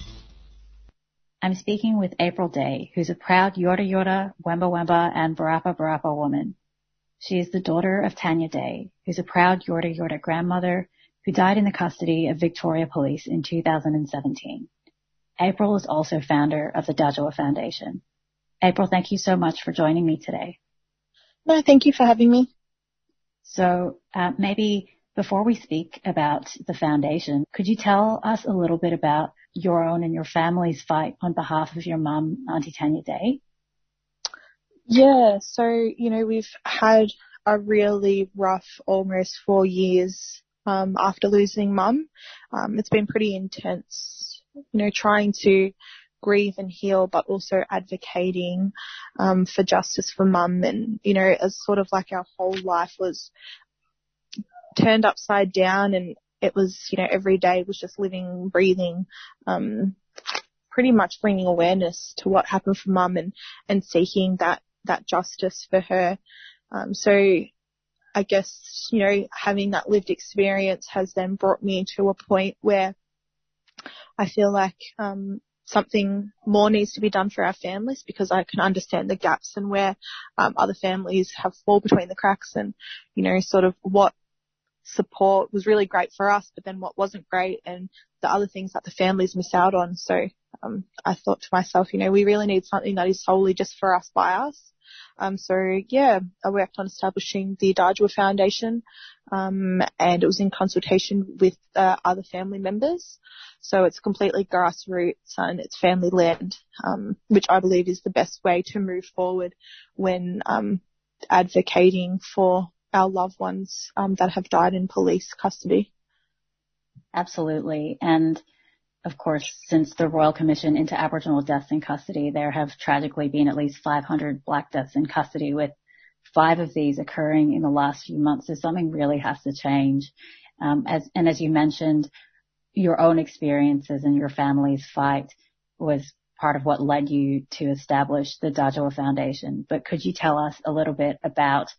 I'm speaking with Apryl Day, who's a proud Yorta Yorta, Wemba Wemba, and Barapa Barapa woman. She is the daughter of Tanya Day, who's a proud Yorta Yorta grandmother who died in the custody of Victoria Police in 2017. Apryl is also founder of the Dhadjowa Foundation. Apryl, thank you so much for joining me today. No, thank you for having me. So uh, maybe before we speak about the foundation, could you tell us a little bit about your own and your family's fight on behalf of your mum, Auntie Tanya Day? Yeah, so, you know, we've had a really rough almost four years um, after losing mum. Um, it's been pretty intense, you know, trying to grieve and heal, but also advocating um, for justice for mum. And, you know, as sort of like our whole life was turned upside down and it was, you know, every day was just living, breathing, um, pretty much bringing awareness to what happened for mum and, and seeking that, that justice for her. Um, so I guess, you know, having that lived experience has then brought me to a point where I feel like um, something more needs to be done for our families because I can understand the gaps and where um, other families have fall between the cracks and, you know, sort of what support was really great for us, but then what wasn't great and the other things that the families miss out on. So um, I thought to myself, you know, we really need something that is solely just for us by us. Um, so yeah, I worked on establishing the Dhadjowa Foundation, um, and it was in consultation with uh, other family members. So it's completely grassroots and it's family led, um, which I believe is the best way to move forward when um, advocating for our loved ones um, that have died in police custody. Absolutely, and of course, since the Royal Commission into Aboriginal deaths in custody, there have tragically been at least 500 black deaths in custody with five of these occurring in the last few months. So something really has to change. Um, as, and as you mentioned, your own experiences and your family's fight was part of what led you to establish the Dhadjowa Foundation. But could you tell us a little bit about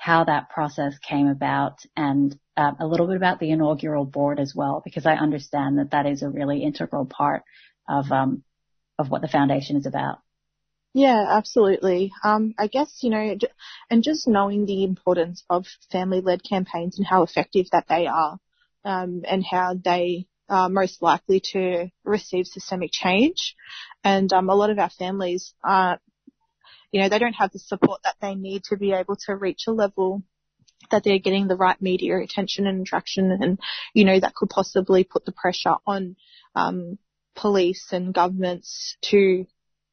how that process came about and uh, a little bit about the inaugural board as well, because I understand that that is a really integral part of um, of what the foundation is about. Yeah, absolutely. Um, I guess, you know, and just knowing the importance of family-led campaigns and how effective that they are, um, and how they are most likely to receive systemic change. And, um, a lot of our families are you know, they don't have the support that they need to be able to reach a level that they're getting the right media attention and attraction and, you know, that could possibly put the pressure on, um, police and governments to,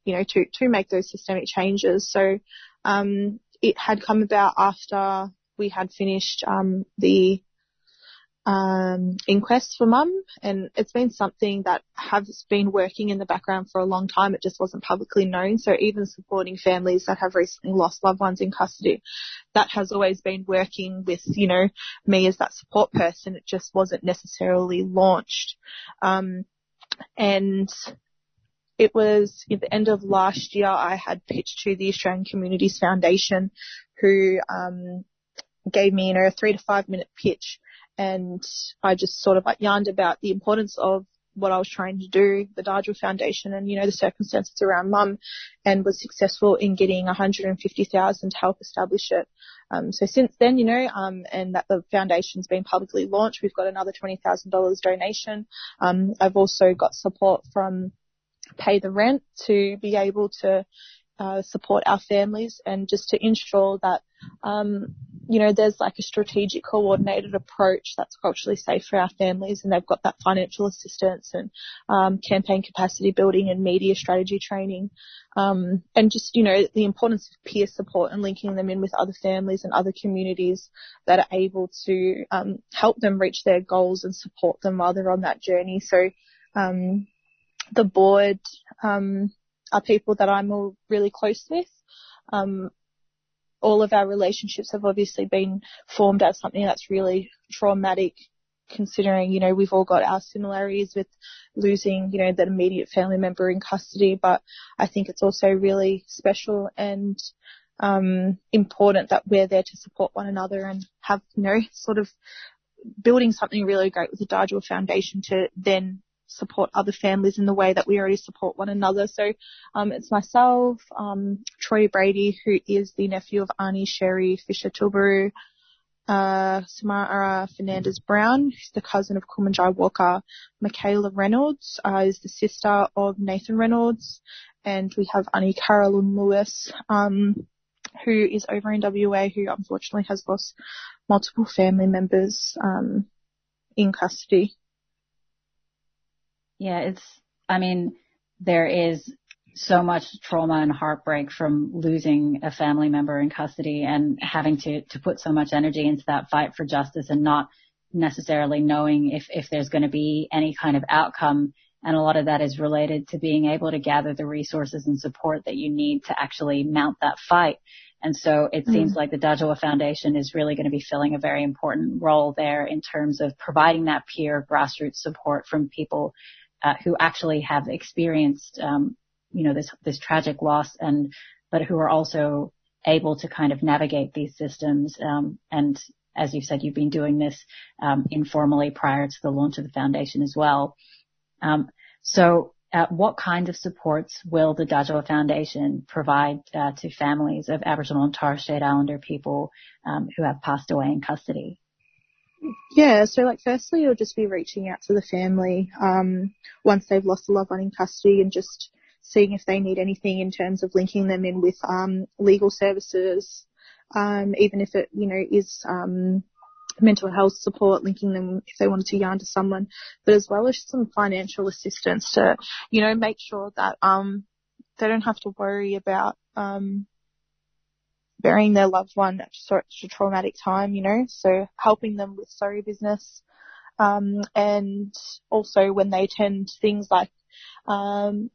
you know, to, to make those systemic changes. So, um, it had come about after we had finished, um, the um, inquest for mum, and it's been something that has been working in the background for a long time. It just wasn't publicly known. So even supporting families that have recently lost loved ones in custody, that has always been working with you know me as that support person. It just wasn't necessarily launched, um, and it was at the end of last year I had pitched to the Australian Communities Foundation, who um, gave me you know a three to five minute pitch and I just sort of like yarned about the importance of what I was trying to do, the Dhadjowa Foundation and, you know, the circumstances around mum and was successful in getting 150,000 to help establish it. Um, so since then, you know, um, and that the foundation's been publicly launched, we've got another $20,000 donation. Um, I've also got support from Pay the Rent to be able to uh, support our families and just to ensure that, um, you know, there's like a strategic coordinated approach that's culturally safe for our families and they've got that financial assistance and, um, campaign capacity building and media strategy training. Um, and just, you know, the importance of peer support and linking them in with other families and other communities that are able to, um, help them reach their goals and support them while they're on that journey. So, um, the board, um, are people that I'm all really close with. Um, all of our relationships have obviously been formed as something that's really traumatic considering, you know, we've all got our similarities with losing, you know, that immediate family member in custody, but I think it's also really special and um, important that we're there to support one another and have, you know, sort of building something really great with the Dhadjowa Foundation to then support other families in the way that we already support one another. So um, it's myself, um, Troy Brady, who is the nephew of Ani Sherry Fisher Tilbury, uh, Samara Fernandez Brown, who's the cousin of Kumanjai Walker. Michaela Reynolds uh, is the sister of Nathan Reynolds. And we have Annie Carolyn Lewis, um, who is over in WA, who unfortunately has lost multiple family members um, in custody. Yeah, it's, I mean, there is so much trauma and heartbreak from losing a family member in custody and having to, to put so much energy into that fight for justice and not necessarily knowing if, if there's going to be any kind of outcome. And a lot of that is related to being able to gather the resources and support that you need to actually mount that fight. And so it mm seems like the Dhadjowa Foundation is really going to be filling a very important role there in terms of providing that peer grassroots support from people who actually have experienced, um, you know, this this tragic loss, and but who are also able to kind of navigate these systems. Um, and as you said, you've been doing this um, informally prior to the launch of the foundation as well. Um, so uh, what kind of supports will the Dhadjowa Foundation provide uh, to families of Aboriginal and Torres Strait Islander people um, who have passed away in custody? Yeah, so like firstly it'll just be reaching out to the family um, once they've lost a loved one in custody and just seeing if they need anything in terms of linking them in with um, legal services, um, even if it you know is um, mental health support, linking them if they wanted to yarn to someone, but as well as some financial assistance to you know make sure that um, they don't have to worry about um, burying their loved one at such a traumatic time, you know, so helping them with sorry business. Um, and also when they attend things like, um,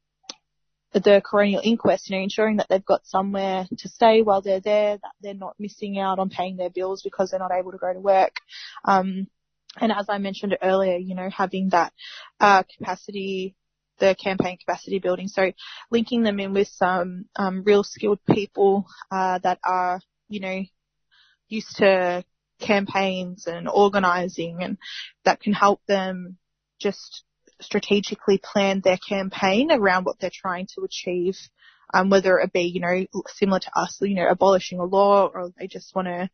the coronial inquest, you know, ensuring that they've got somewhere to stay while they're there, that they're not missing out on paying their bills because they're not able to go to work. Um, and as I mentioned earlier, you know, having that, uh, capacity the campaign capacity building. So linking them in with some um, real skilled people uh, that are, you know, used to campaigns and organising, and that can help them just strategically plan their campaign around what they're trying to achieve. Um, whether it be, you know, similar to us, you know, abolishing a law or they just want to,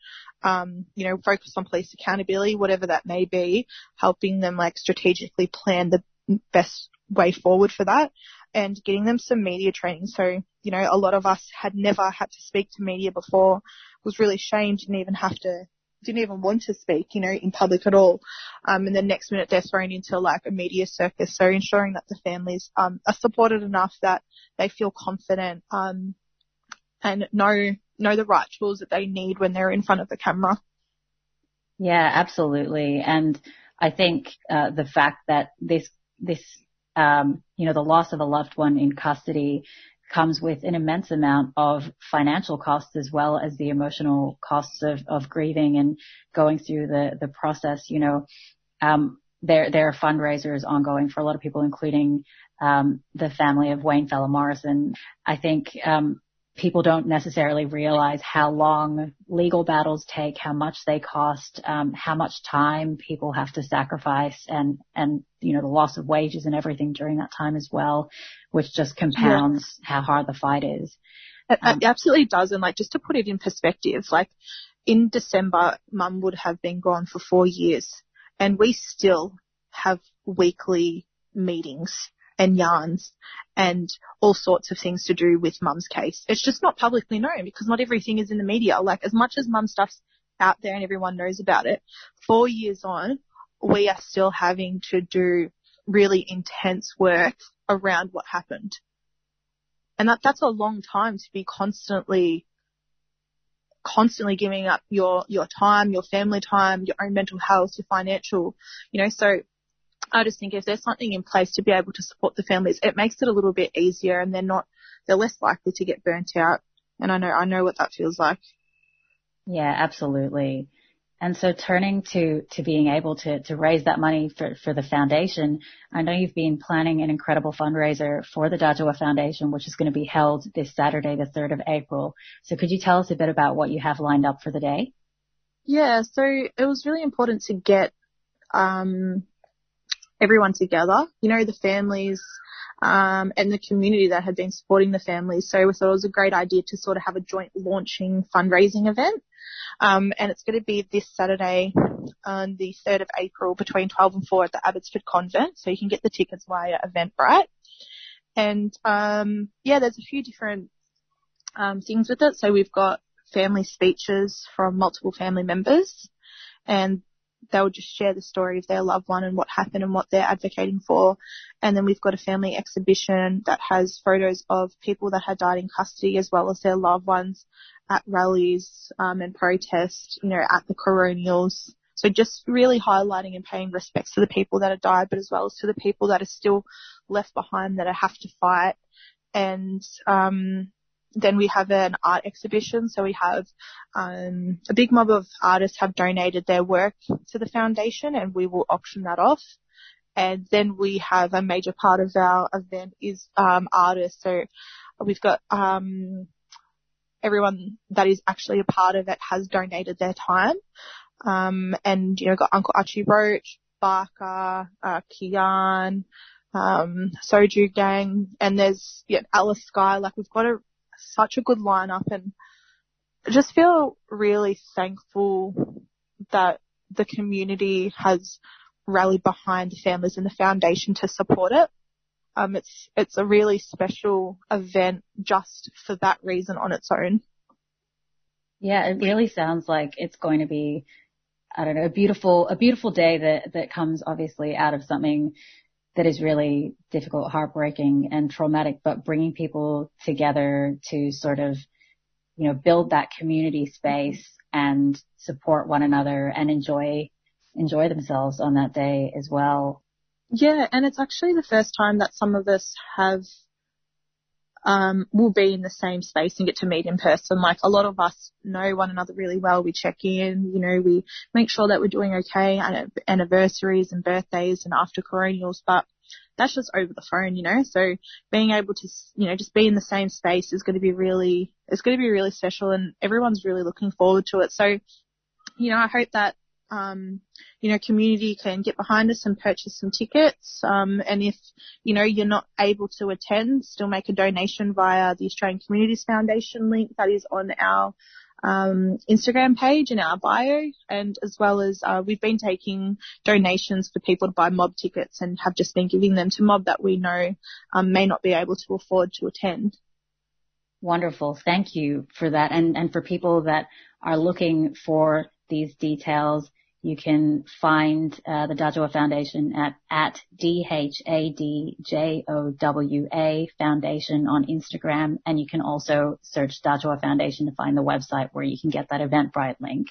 um, you know, focus on police accountability, whatever that may be, helping them like strategically plan the best way forward for that and getting them some media training. So, you know, a lot of us had never had to speak to media before, was really ashamed, didn't even have to, didn't even want to speak, you know, in public at all. Um, and the next minute they're thrown into like a media circus. So ensuring that the families, um, are supported enough that they feel confident, um, and know, know the right tools that they need when they're in front of the camera. Yeah, absolutely. And I think, uh, the fact that this, this you know, the loss of a loved one in custody comes with an immense amount of financial costs as well as the emotional costs of, of grieving and going through the, the process. You know, um, there, there are fundraisers ongoing for a lot of people, including, um, the family of Wayne Fella Morrison. I think, um, people don't necessarily realize how long legal battles take, how much they cost, um, how much time people have to sacrifice, and and you know the loss of wages and everything during that time as well, which just compounds yeah. how hard the fight is. It, um, it absolutely does, and like just to put it in perspective, like in December, Mum would have been gone for four years, and we still have weekly meetings and yarns and all sorts of things to do with mum's case. It's just not publicly known because not everything is in the media. Like as much as mum stuff's out there and everyone knows about it, four years on, we are still having to do really intense work around what happened. And that, that's a long time to be constantly, constantly giving up your, your time, your family time, your own mental health, your financial, you know, so I just think if there's something in place to be able to support the families, it makes it a little bit easier and they're not, they're less likely to get burnt out. And I know, I know what that feels like. Yeah, absolutely. And so turning to, to being able to, to raise that money for, for the foundation, I know you've been planning an incredible fundraiser for the Dhadjowa Foundation, which is going to be held this Saturday, the 3rd of April. So could you tell us a bit about what you have lined up for the day? Yeah, so it was really important to get, um, everyone together, you know, the families, um, and the community that had been supporting the families. So we thought it was a great idea to sort of have a joint launching fundraising event. Um, and it's going to be this Saturday on the 3rd of April between 12 and 4 at the Abbotsford Convent. So you can get the tickets via Eventbrite. And, um, yeah, there's a few different, um, things with it. So we've got family speeches from multiple family members and they would just share the story of their loved one and what happened and what they're advocating for. And then we've got a family exhibition that has photos of people that had died in custody as well as their loved ones at rallies um, and protests, you know, at the coronials. So just really highlighting and paying respects to the people that have died, but as well as to the people that are still left behind that have to fight. And um, then we have an art exhibition. So we have um, a big mob of artists have donated their work to the foundation, and we will auction that off. And then we have a major part of our event is um, artists. So we've got um, everyone that is actually a part of it has donated their time. Um, and you know, got Uncle Archie Roach, Barkaa, uh, Kian, um, Soju Gang, and there's yeah, Alice Skye. Like we've got a such a good lineup, and I just feel really thankful that the community has rallied behind the families and the foundation to support it. Um, it's it's a really special event just for that reason on its own. Yeah, it really sounds like it's going to be, I don't know, a beautiful, a beautiful day that, that comes obviously out of something that is really difficult, heartbreaking and traumatic, but bringing people together to sort of, you know, build that community space and support one another and enjoy, enjoy themselves on that day as well. Yeah, and it's actually the first time that some of us have um, will be in the same space and get to meet in person. Like a lot of us know one another really well. We check in, you know, we make sure that we're doing okay at anniversaries and birthdays and after coronials, but that's just over the phone, you know, so being able to, you know, just be in the same space is going to be really, it's going to be really special and everyone's really looking forward to it. So, you know, I hope that um, you know, community can get behind us and purchase some tickets. Um, and if, you know, you're not able to attend, still make a donation via the Australian Communities Foundation link that is on our um, Instagram page and our bio, and as well as uh, we've been taking donations for people to buy mob tickets and have just been giving them to mob that we know um, may not be able to afford to attend. Wonderful, thank you for that, and and for people that are looking for these details, you can find uh, the Dhadjowa Foundation at at D-H-A-D-J-O-W-A Foundation on Instagram, and you can also search Dhadjowa Foundation to find the website where you can get that Eventbrite link.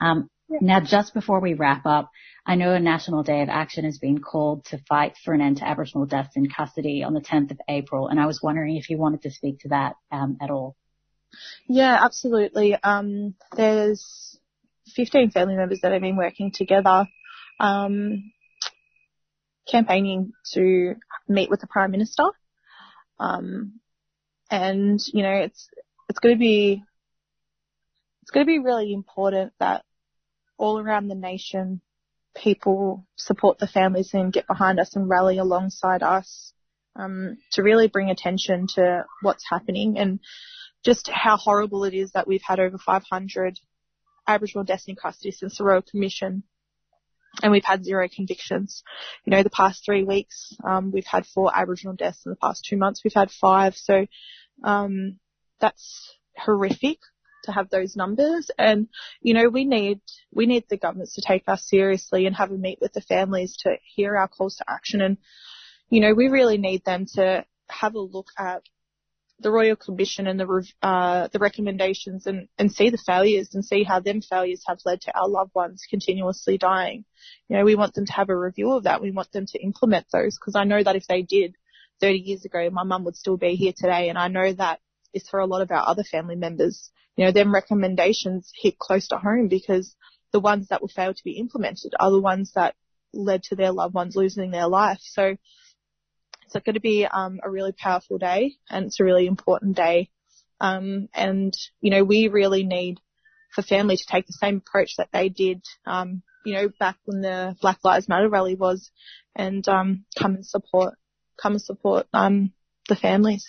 Um, yeah. Now, just before we wrap up, I know a National Day of Action has been called to fight for an end to Aboriginal deaths in custody on the 10th of April, and I was wondering if you wanted to speak to that um, at all. Yeah, absolutely. Um, there's 15 family members that have been working together, um, campaigning to meet with the Prime Minister. Um, and, you know, it's, it's going to be, it's going to be really important that all around the nation, people support the families and get behind us and rally alongside us, um, to really bring attention to what's happening and just how horrible it is that we've had over 500 Aboriginal deaths in custody since the Royal Commission. And we've had zero convictions. You know, the past three weeks, um, we've had four Aboriginal deaths in the past two months. We've had five. So, um, that's horrific to have those numbers. And, you know, we need, we need the governments to take us seriously and have a meet with the families to hear our calls to action. And, you know, we really need them to have a look at the Royal Commission and the uh, the recommendations and, and see the failures and see how them failures have led to our loved ones continuously dying. You know, we want them to have a review of that. We want them to implement those because I know that if they did 30 years ago, my mum would still be here today. And I know that is for a lot of our other family members. You know, them recommendations hit close to home because the ones that were failed to be implemented are the ones that led to their loved ones losing their life. So it's going to be um, a really powerful day and it's a really important day. Um, and, you know, we really need for family to take the same approach that they did, um, you know, back when the Black Lives Matter rally was and, um, come and support, come and support, um, the families.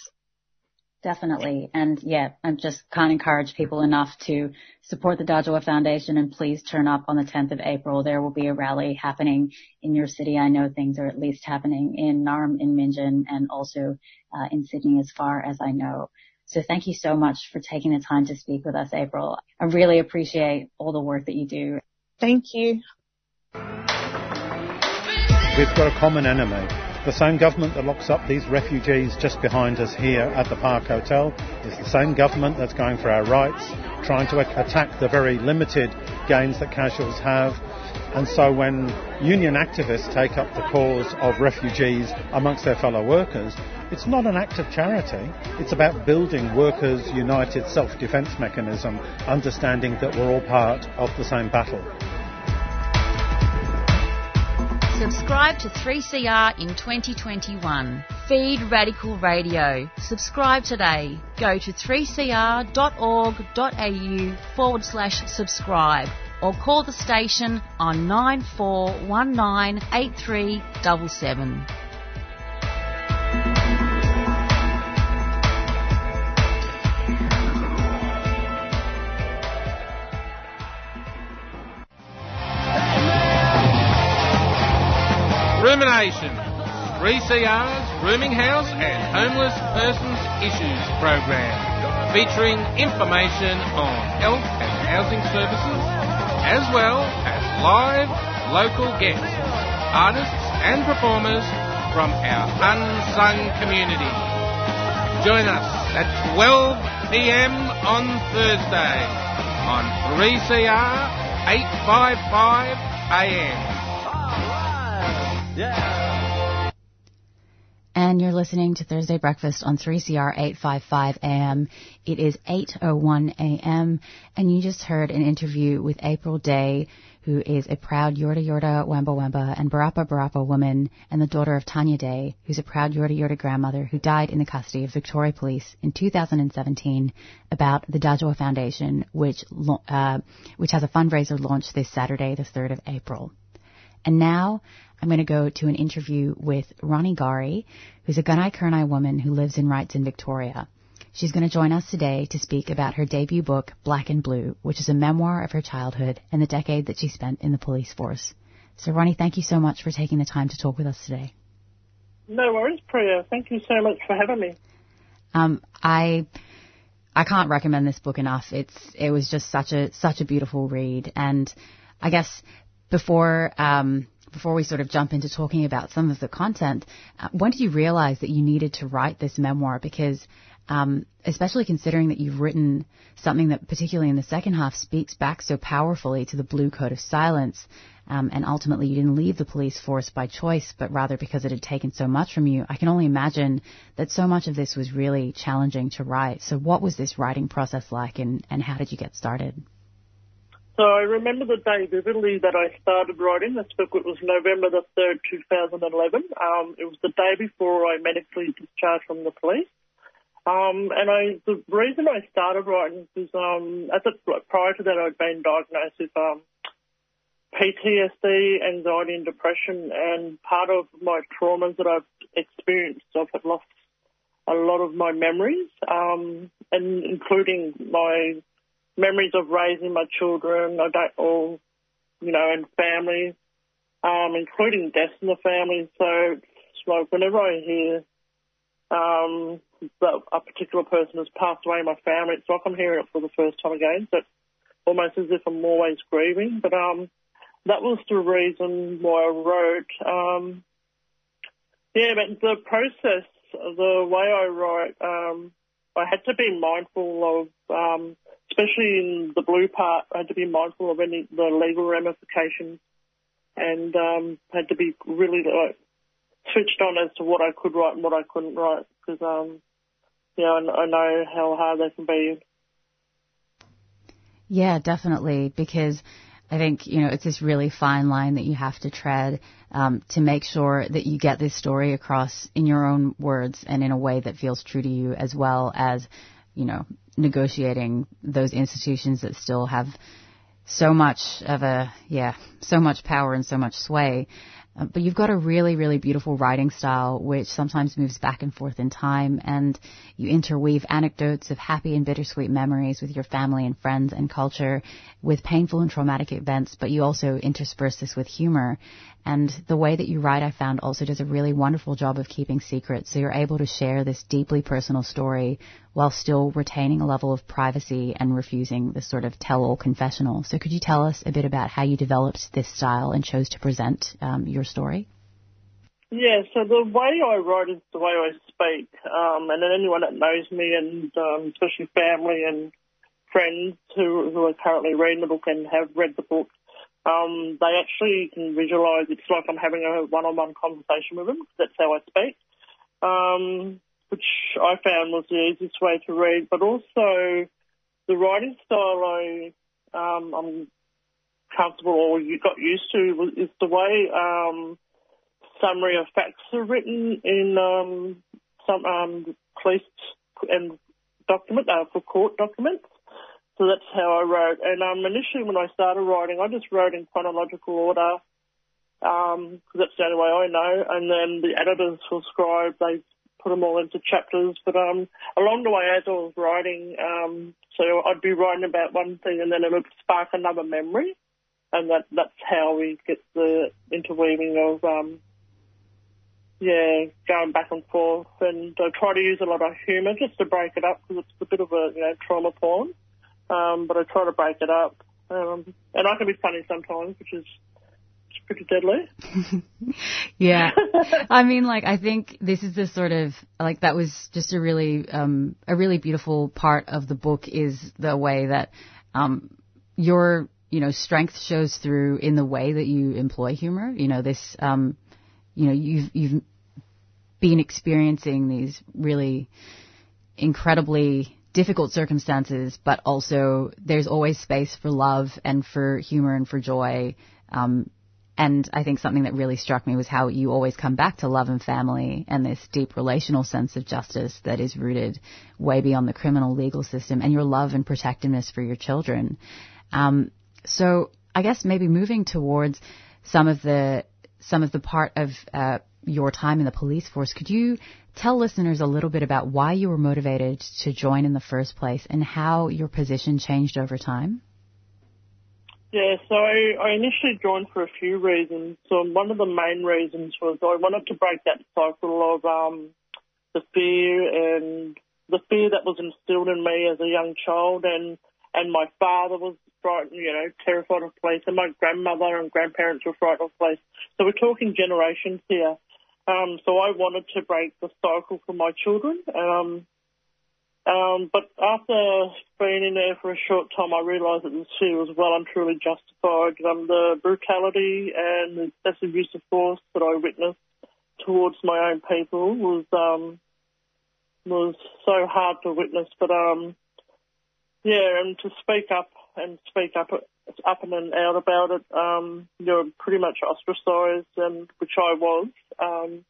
Definitely. And yeah, I just can't encourage people enough to support the Dhadjowa Foundation and please turn up on the 10th of April. There will be a rally happening in your city. I know things are at least happening in Naarm, in Meanjin, and also uh, in Sydney as far as I know. So thank you so much for taking the time to speak with us, Apryl. I really appreciate all the work that you do. Thank you. We've got a common enemy the same government that locks up these refugees just behind us here at the Park Hotel is the same government that's going for our rights, trying to attack the very limited gains that casuals have. And so when union activists take up the cause of refugees amongst their fellow workers, it's not an act of charity. It's about building workers' united self-defense mechanism, understanding that we're all part of the same battle. Subscribe to 3CR in 2021. Feed Radical Radio. Subscribe today. Go to 3cr.org.au forward slash subscribe or call the station on 94198377. Rumination, 3CR's Rooming House and Homeless Persons Issues program, featuring information on health and housing services, as well as live local guests, artists and performers from our unsung community. Join us at 12 p.m. on Thursday on 3CR 855 AM. And you're listening to Thursday Breakfast on 3CR 855 AM. It is 8.01 AM, and you just heard an interview with Apryl Day, who is a proud Yorta Yorta Wamba Wamba and Barapa Barapa woman, and the daughter of Tanya Day, who's a proud Yorta Yorta grandmother who died in the custody of Victoria Police in 2017 about the Dhadjowa Foundation, which, uh, which has a fundraiser launched this Saturday, the 3rd of April. And now I'm going to go to an interview with Ronnie Gorrie, who's a Gunai Kurnai woman who lives and writes in Victoria. She's going to join us today to speak about her debut book, Black and Blue, which is a memoir of her childhood and the decade that she spent in the police force. So, Ronnie, thank you so much for taking the time to talk with us today. No worries, Priya. Thank you so much for having me. Um, I I can't recommend this book enough. It's it was just such a such a beautiful read, and I guess before um, before we sort of jump into talking about some of the content, uh, when did you realize that you needed to write this memoir? Because um, especially considering that you've written something that, particularly in the second half, speaks back so powerfully to the blue code of silence. Um, and ultimately, you didn't leave the police force by choice, but rather because it had taken so much from you. I can only imagine that so much of this was really challenging to write. So, what was this writing process like, and, and how did you get started? So I remember the day vividly that I started writing this book. It was November the 3rd, 2011. Um, it was the day before I medically discharged from the police. Um, and I, the reason I started writing is, um, at the, prior to that I'd been diagnosed with, um, PTSD, anxiety and depression and part of my traumas that I've experienced, I've lost a lot of my memories, um, and including my memories of raising my children, I don't all, you know, and family, um, including deaths in the family. So it's like whenever I hear um, that a particular person has passed away in my family. It's like I'm hearing it for the first time again. It's almost as if I'm always grieving. But um, that was the reason why I wrote. Um, yeah, but the process, the way I write, um, I had to be mindful of, um, especially in the blue part, I had to be mindful of any the legal ramifications, and um, had to be really like switched on as to what I could write and what I couldn't write because, um, you know, I, I know how hard they can be. Yeah, definitely, because I think, you know, it's this really fine line that you have to tread um, to make sure that you get this story across in your own words and in a way that feels true to you as well as, you know, negotiating those institutions that still have so much of a, yeah, so much power and so much sway. Uh, but you've got a really, really beautiful writing style, which sometimes moves back and forth in time, and you interweave anecdotes of happy and bittersweet memories with your family and friends and culture, with painful and traumatic events, but you also intersperse this with humor. And the way that you write, I found, also does a really wonderful job of keeping secrets. So you're able to share this deeply personal story while still retaining a level of privacy and refusing the sort of tell-all confessional. So could you tell us a bit about how you developed this style and chose to present um, your story? Yeah, so the way I write is the way I speak, um, and anyone that knows me, and um, especially family and friends who who are currently reading the book and have read the book, um, they actually can visualise. It's like I'm having a one-on-one conversation with them. That's how I speak, um, which I found was the easiest way to read. But also the writing style I um, I'm comfortable or you got used to is the way um, summary of facts are written in um, some um, police and document uh, for court documents. So that's how I wrote. And um, initially, when I started writing, I just wrote in chronological order because um, that's the only way I know. And then the editors for Scribe, they put them all into chapters. But um, along the way, as I was writing, um, so I'd be writing about one thing, and then it would spark another memory, and that that's how we get the interweaving of um, yeah, going back and forth, and I try to use a lot of humour just to break it up because it's a bit of a you know trauma porn. Um, but I try to break it up, um, and I can be funny sometimes, which is pretty deadly. Yeah. I mean, like, I think this is the sort of, like, that was just a really, um, a really beautiful part of the book is the way that, um, your, you know, strength shows through in the way that you employ humor. You know, this, um, you know, you've, you've been experiencing these really incredibly difficult circumstances, but also there's always space for love and for humor and for joy. Um, and I think something that really struck me was how you always come back to love and family and this deep relational sense of justice that is rooted way beyond the criminal legal system and your love and protectiveness for your children. Um, so I guess maybe moving towards some of the some of the part of uh, your time in the police force, could you tell listeners a little bit about why you were motivated to join in the first place and how your position changed over time? Yeah, so I, initially joined for a few reasons. So one of the main reasons was I wanted to break that cycle of um, the fear and the fear that was instilled in me as a young child, and and my father was frightened, you know, terrified of police, and my grandmother and grandparents were frightened of police. So we're talking generations here. Um, so I wanted to break the cycle for my children. Um, um, but after being in there for a short time, I realised that fear was well and truly justified. Um, the brutality and the excessive use of force that I witnessed towards my own people was um, was so hard to witness. But um, yeah, and to speak up and speak up up and out about it, um, you're pretty much ostracised, and which I was um,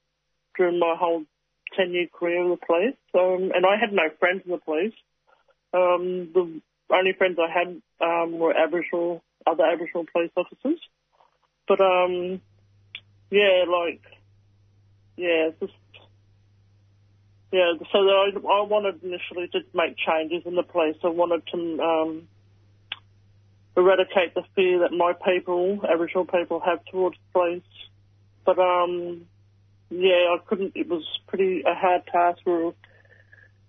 during my whole 10 year career in the police. Um, and I had no friends in the police. Um, the only friends I had um, were Aboriginal, other Aboriginal police officers. But, um, yeah, like, yeah, just, yeah, so I, I wanted initially to make changes in the police. I wanted to um, eradicate the fear that my people, Aboriginal people, have towards police. But um, yeah, I couldn't. It was pretty a hard task. For,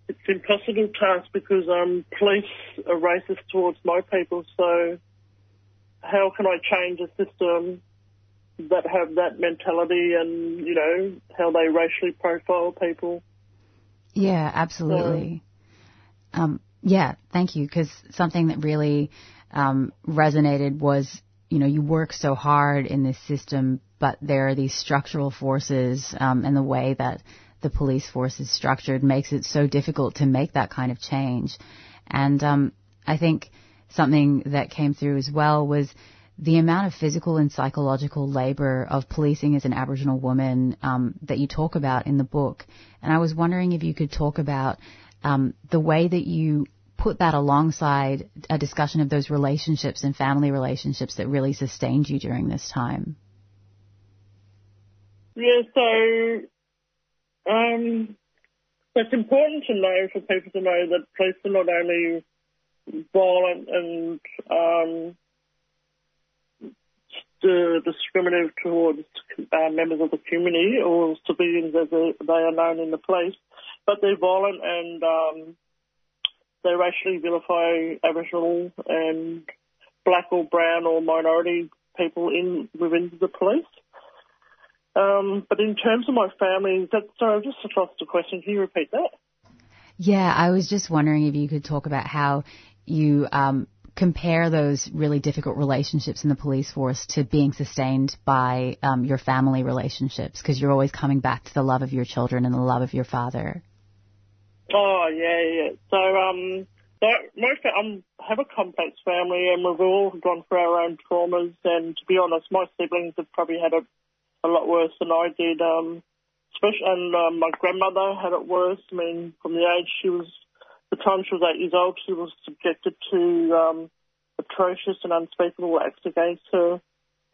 it's an impossible task because um, police are racist towards my people. So how can I change a system that have that mentality and you know how they racially profile people? Yeah, absolutely. So, um, yeah, thank you. Because something that really um, resonated was you know you work so hard in this system but there are these structural forces um, and the way that the police force is structured makes it so difficult to make that kind of change. And um, I think something that came through as well was the amount of physical and psychological labor of policing as an Aboriginal woman um, that you talk about in the book. And I was wondering if you could talk about um, the way that you put that alongside a discussion of those relationships and family relationships that really sustained you during this time. Yeah, so um, it's important to know for people to know that police are not only violent and um, discriminative towards uh, members of the community or civilians as they are known in the police, but they're violent and um, they racially vilify Aboriginal and black or brown or minority people in within the police. Um, but in terms of my family, that, sorry, I just lost the question. Can you repeat that? Yeah, I was just wondering if you could talk about how you um, compare those really difficult relationships in the police force to being sustained by um, your family relationships, because you're always coming back to the love of your children and the love of your father. Oh yeah, yeah. So um, fa- um, have a complex family, and we've all gone through our own traumas. And to be honest, my siblings have probably had a a lot worse than I did. Um, especially, and um, my grandmother had it worse. I mean, from the age she was, the time she was eight years old, she was subjected to um, atrocious and unspeakable acts against her,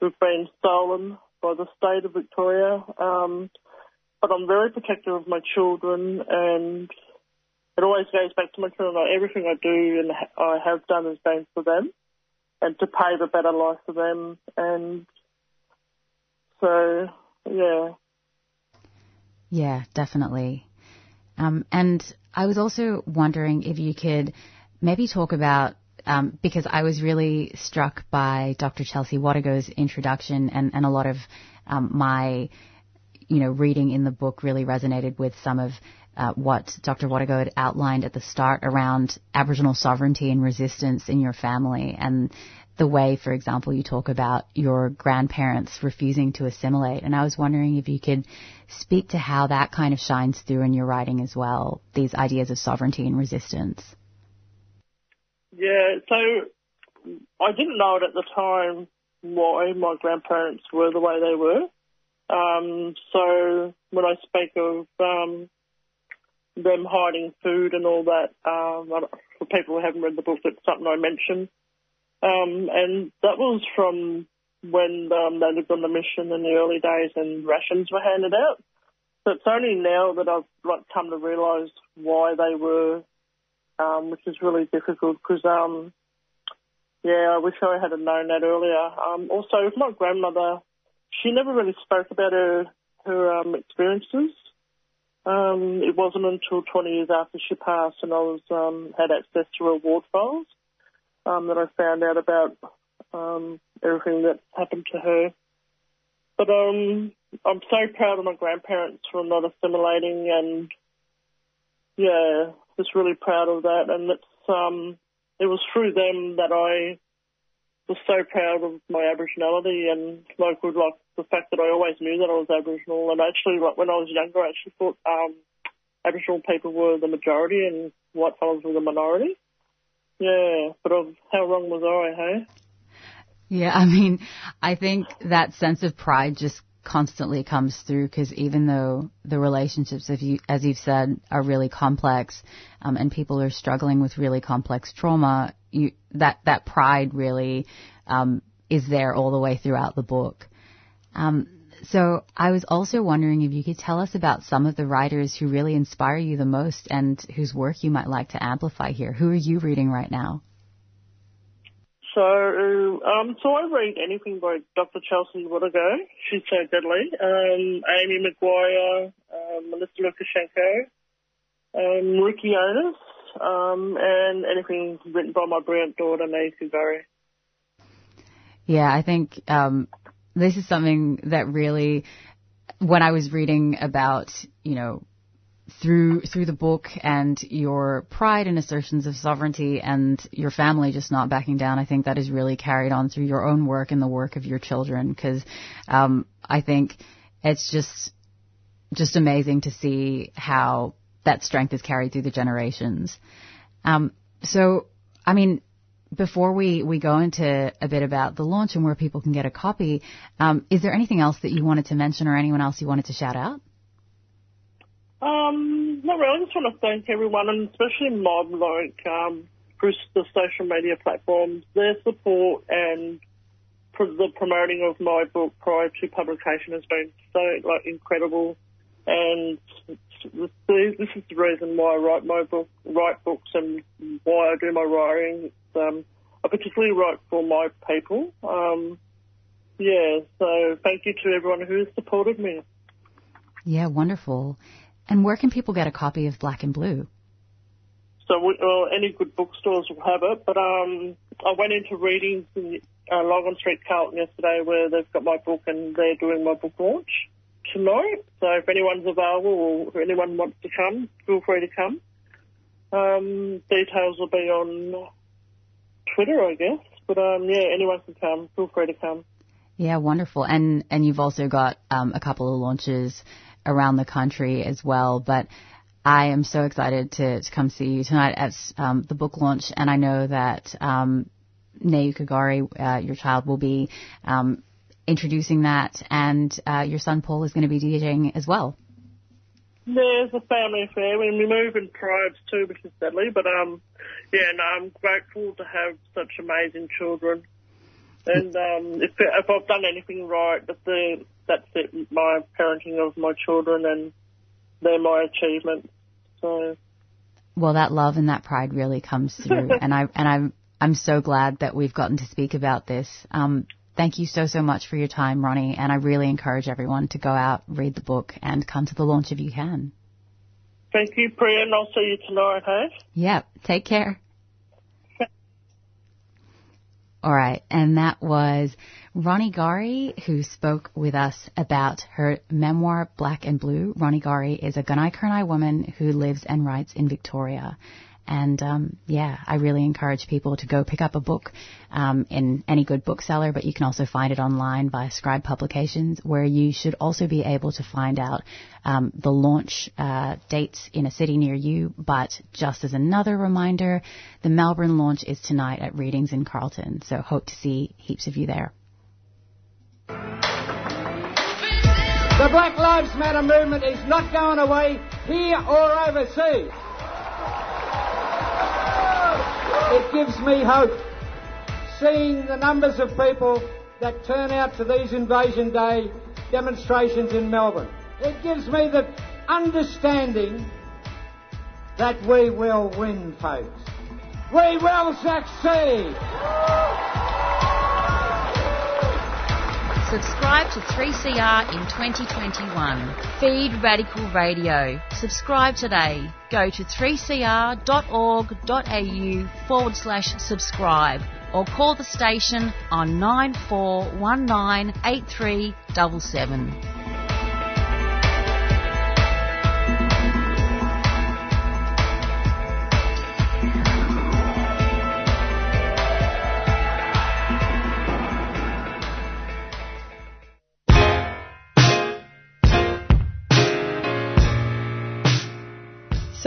who've been stolen by the state of Victoria. Um, but I'm very protective of my children, and it always goes back to my children. Everything I do and I have done has been for them, and to pave a better life for them. And so, yeah. Yeah, definitely. Um, and I was also wondering if you could maybe talk about um, because I was really struck by Dr. Chelsea Watego's introduction, and, and a lot of um, my, you know, reading in the book really resonated with some of uh, what Dr. Watego had outlined at the start around Aboriginal sovereignty and resistance in your family, and the way, for example, you talk about your grandparents refusing to assimilate. And I was wondering if you could speak to how that kind of shines through in your writing as well, these ideas of sovereignty and resistance. Yeah, so I didn't know it at the time why my grandparents were the way they were. Um, so when I speak of um, them hiding food and all that, um, for people who haven't read the book, it's something I mentioned. Um, and that was from when um, they lived on the mission in the early days and rations were handed out. So it's only now that I've like come to realise why they were um, which is really difficult because, um, yeah, I wish I had known that earlier. Um, also, my grandmother, she never really spoke about her her um, experiences. Um, it wasn't until 20 years after she passed and I was um, had access to her ward files um, that I found out about um, everything that happened to her. But um, I'm so proud of my grandparents for not assimilating and yeah, just really proud of that. And it's um, it was through them that I was so proud of my Aboriginality and like with like the fact that I always knew that I was Aboriginal. And actually, like when I was younger, I actually thought um, Aboriginal people were the majority and white fellas were the minority. Yeah, but how wrong was I, hey? Yeah, I mean, I think that sense of pride just constantly comes through because even though the relationships, if you, as you've said, are really complex, um, and people are struggling with really complex trauma, you, that that pride really um, is there all the way throughout the book. Um, so I was also wondering if you could tell us about some of the writers who really inspire you the most and whose work you might like to amplify here. Who are you reading right now? So, um, so I read anything by Dr. Chelsea Watego. She's so deadly. Um, Amy McQuire, um, Melissa Lucashenko, um, Rikki Onus, um, and anything written by my brilliant daughter, Nayuka Gorrie. Yeah, I think um, this is something that really, when I was reading about, you know, through through the book and your pride and assertions of sovereignty and your family just not backing down, I think that is really carried on through your own work and the work of your children. Because um, I think it's just just amazing to see how that strength is carried through the generations. Um, so, I mean, before we, we go into a bit about the launch and where people can get a copy, um, is there anything else that you wanted to mention or anyone else you wanted to shout out? Um, not really. I just want to thank everyone, and especially Mob, like um, through the social media platforms, their support and the promoting of my book prior to publication has been so like incredible. And this is the reason why I write my book, write books, and why I do my writing. Um, I particularly write for my people. Um, yeah, so thank you to everyone who has supported me. Yeah, wonderful. And where can people get a copy of Black and Blue? So, we, well, any good bookstores will have it. But um, I went into readings in uh, Logan Street, Carlton yesterday, where they've got my book and they're doing my book launch tonight. So, if anyone's available or if anyone wants to come, feel free to come. Um, details will be on Twitter, I guess. But um, yeah, anyone can come. Feel free to come. Yeah, wonderful. And and you've also got um, a couple of launches around the country as well. But I am so excited to, to come see you tonight at um, the book launch, and I know that um, Nayuka Gorrie, uh, your child, will be um, introducing that, and uh, your son Paul is going to be DJing as well. There's a family affair. We move in tribes too, which is deadly. But um, yeah, no, I'm grateful to have such amazing children. And um, if if I've done anything right, that's the that's it, my parenting of my children, and they're my achievement. So. Well, that love and that pride really comes through, and I and I'm I'm so glad that we've gotten to speak about this. Um, thank you so, so much for your time, Ronnie. And I really encourage everyone to go out, read the book, and come to the launch if you can. Thank you, Priya, and I'll see you tonight, hey? Yep. Take care. All right. And that was Ronnie Gorrie, who spoke with us about her memoir, Black and Blue. Ronnie Gorrie is a Gunai Kurnai woman who lives and writes in Victoria. And um, yeah, I really encourage people to go pick up a book um, in any good bookseller, but you can also find it online via Scribe Publications, where you should also be able to find out um, the launch uh, dates in a city near you. But just as another reminder, the Melbourne launch is tonight at Readings in Carlton, so hope to see heaps of you there. The Black Lives Matter movement is not going away here or overseas. It gives me hope seeing the numbers of people that turn out to these Invasion Day demonstrations in Melbourne. It gives me the understanding that we will win, folks. We will succeed. Subscribe to 3CR in 2021. Feed Radical Radio. Subscribe today. Go to 3cr.org.au forward slash subscribe or call the station on 94198377.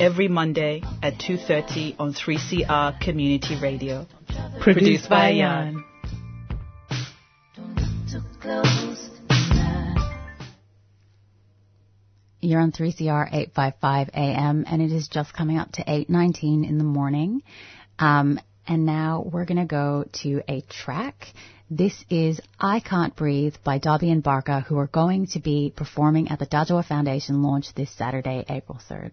every Monday at 2.30 on 3CR Community Radio. Produced by Jan. You're on 3CR 855 AM and it is just coming up to 8.19 in the morning. Um, and now we're going to go to a track. This is I Can't Breathe by Dobby and Barkaa who are going to be performing at the Dhadjowa Foundation launch this Saturday, April 3rd.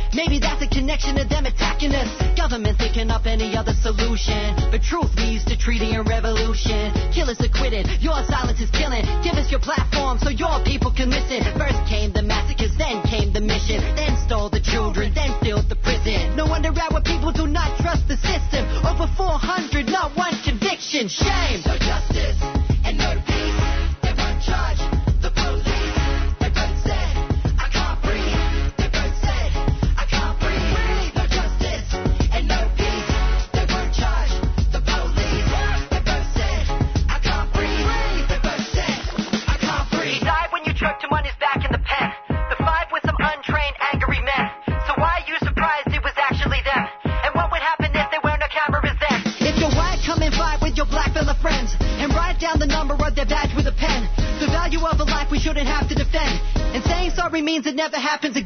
Maybe that's a connection to them attacking us. Government thinking up any other solution. But truth leads to treaty and revolution. Killers acquitted, your silence is killing. Give us your platform so your people can listen. First came the massacres, then came the mission. Then stole the children, then filled the prison. No wonder our people do not trust the system. Over 400, not one conviction. Shame. No justice and no peace. They won't charge never happens again.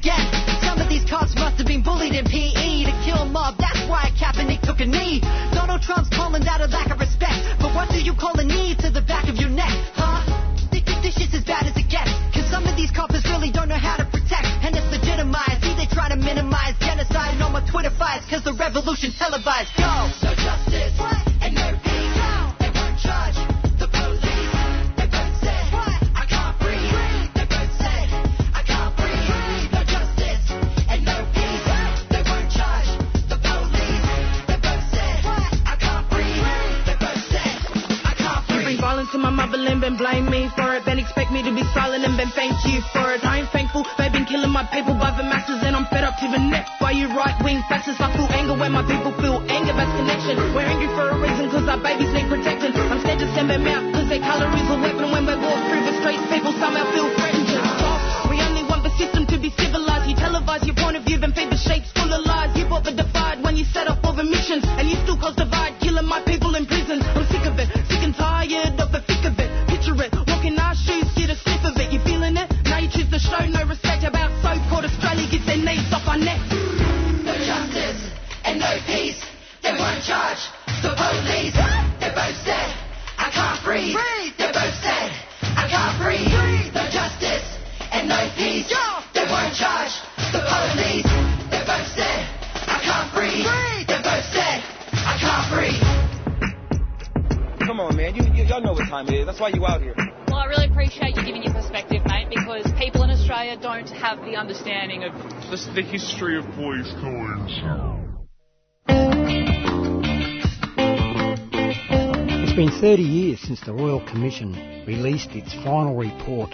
Released its final report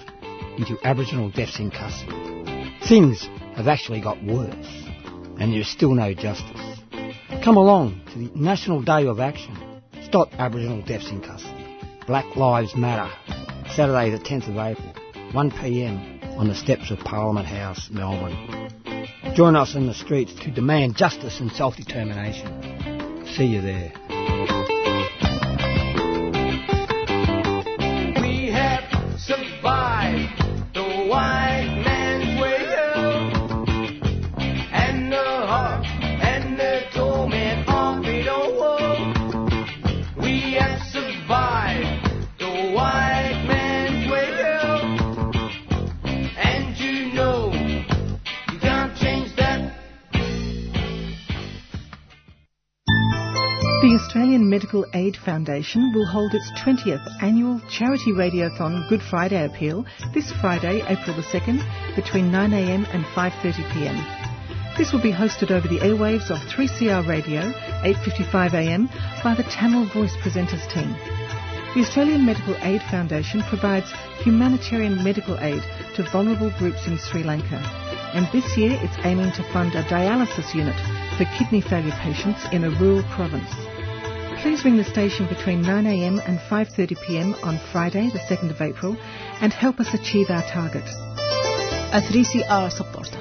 into Aboriginal deaths in custody. Things have actually got worse, and there's still no justice. Come along to the National Day of Action. Stop Aboriginal deaths in custody. Black Lives Matter. Saturday the 10th of April, 1pm on the steps of Parliament House, Melbourne. Join us in the streets to demand justice and self-determination. See you there. Aid Foundation will hold its 20th annual charity radiothon Good Friday appeal this Friday, April the 2nd, between 9am and 5.30pm. This will be hosted over the airwaves of 3CR Radio, 8.55am, by the Tamil Voice Presenters team. The Australian Medical Aid Foundation provides humanitarian medical aid to vulnerable groups in Sri Lanka. And this year it's aiming to fund a dialysis unit for kidney failure patients in a rural province. Please ring the station between 9am and 5.30pm on Friday, the 2nd of April, and help us achieve our target. A 3CR supporter.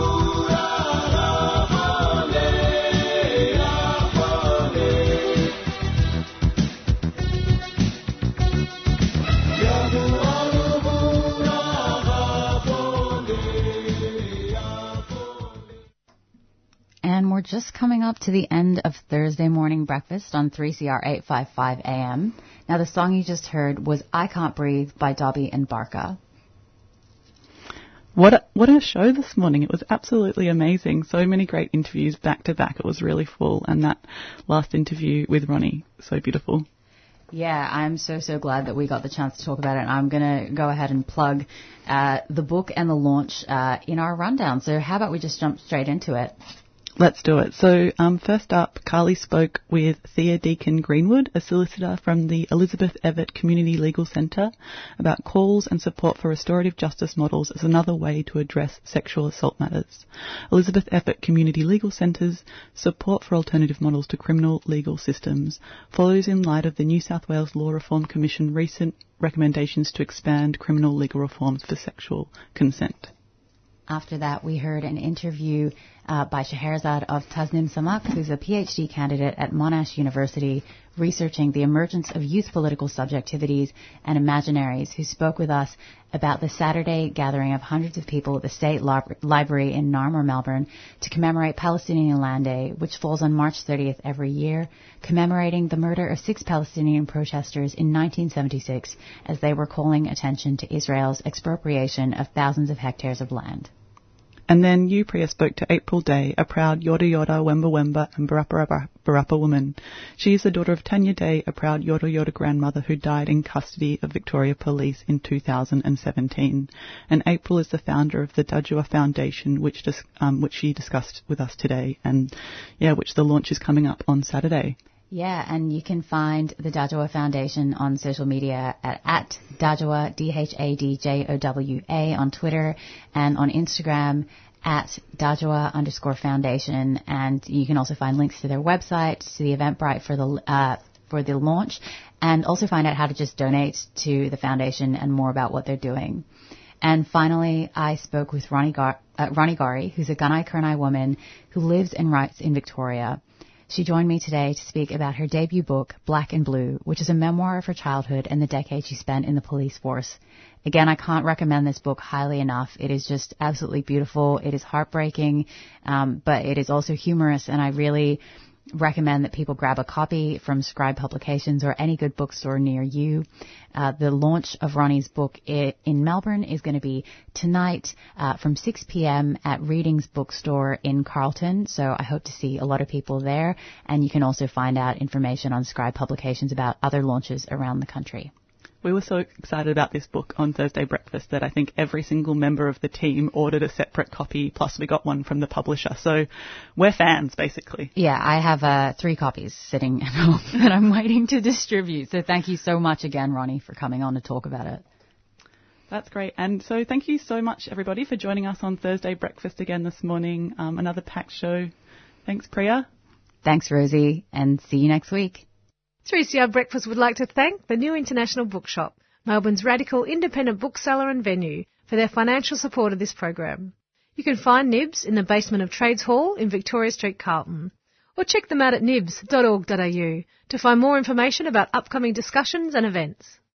And we're just coming up to the end of Thursday morning breakfast on 3CR 855 AM. Now, the song you just heard was I Can't Breathe by Dobby and Barkaa. What a, what a show this morning. It was absolutely amazing. So many great interviews back to back. It was really full. And that last interview with Ronnie, so beautiful. Yeah, I'm so, so glad that we got the chance to talk about it. I'm going to go ahead and plug uh, the book and the launch uh, in our rundown. So, how about we just jump straight into it? Let's do it. So, um, first up, Carly spoke with Thea Deacon Greenwood, a solicitor from the Elizabeth Evatt Community Legal Centre, about calls and support for restorative justice models as another way to address sexual assault matters. Elizabeth Evatt Community Legal Centre's support for alternative models to criminal legal systems follows in light of the New South Wales Law Reform Commission recent recommendations to expand criminal legal reforms for sexual consent. After that, we heard an interview uh, by Scheherazade of Tasnim Samak, who's a PhD candidate at Monash University, researching the emergence of youth political subjectivities and imaginaries, who spoke with us about the Saturday gathering of hundreds of people at the State Library in Narmore, Melbourne, to commemorate Palestinian Land Day, which falls on March 30th every year, commemorating the murder of six Palestinian protesters in 1976 as they were calling attention to Israel's expropriation of thousands of hectares of land. And then you, Priya, spoke to Apryl Day, a proud Yorta Yorta, Wemba Wemba and Barapa Barapa woman. She is the daughter of Tanya Day, a proud Yorta Yorta grandmother who died in custody of Victoria Police in 2017. And Apryl is the founder of the Dhadjowa Foundation, which, um, which she discussed with us today, and yeah, which the launch is coming up on Saturday. Yeah, and you can find the Dhadjowa Foundation on social media at, at D-H-A-D-J-O-W-A on Twitter and on Instagram at Dhadjowa underscore foundation. And you can also find links to their website, to the Eventbrite for the, uh, for the launch and also find out how to just donate to the foundation and more about what they're doing. And finally, I spoke with Ronnie, Gar- uh, Ronnie Gorrie, who's a Gunai Kurnai woman who lives and writes in Victoria. She joined me today to speak about her debut book, Black and Blue, which is a memoir of her childhood and the decade she spent in the police force. Again, I can't recommend this book highly enough. It is just absolutely beautiful. It is heartbreaking, um, but it is also humorous, and I really recommend that people grab a copy from Scribe Publications or any good bookstore near you. Uh, the launch of Ronnie's book in Melbourne is going to be tonight uh, from 6 p.m. at Readings Bookstore in Carlton. So I hope to see a lot of people there. And you can also find out information on Scribe Publications about other launches around the country. We were so excited about this book on Thursday breakfast that I think every single member of the team ordered a separate copy, plus we got one from the publisher. So we're fans, basically. Yeah, I have uh, three copies sitting at home that I'm waiting to distribute. So thank you so much again, Ronnie, for coming on to talk about it. That's great. And so thank you so much, everybody, for joining us on Thursday breakfast again this morning. Um, another packed show. Thanks, Priya. Thanks, Rosie, and see you next week. 3CR Breakfast would like to thank the New International Bookshop, Melbourne's radical independent bookseller and venue, for their financial support of this program. You can find Nibs in the basement of Trades Hall in Victoria Street, Carlton, or check them out at nibs.org.au to find more information about upcoming discussions and events.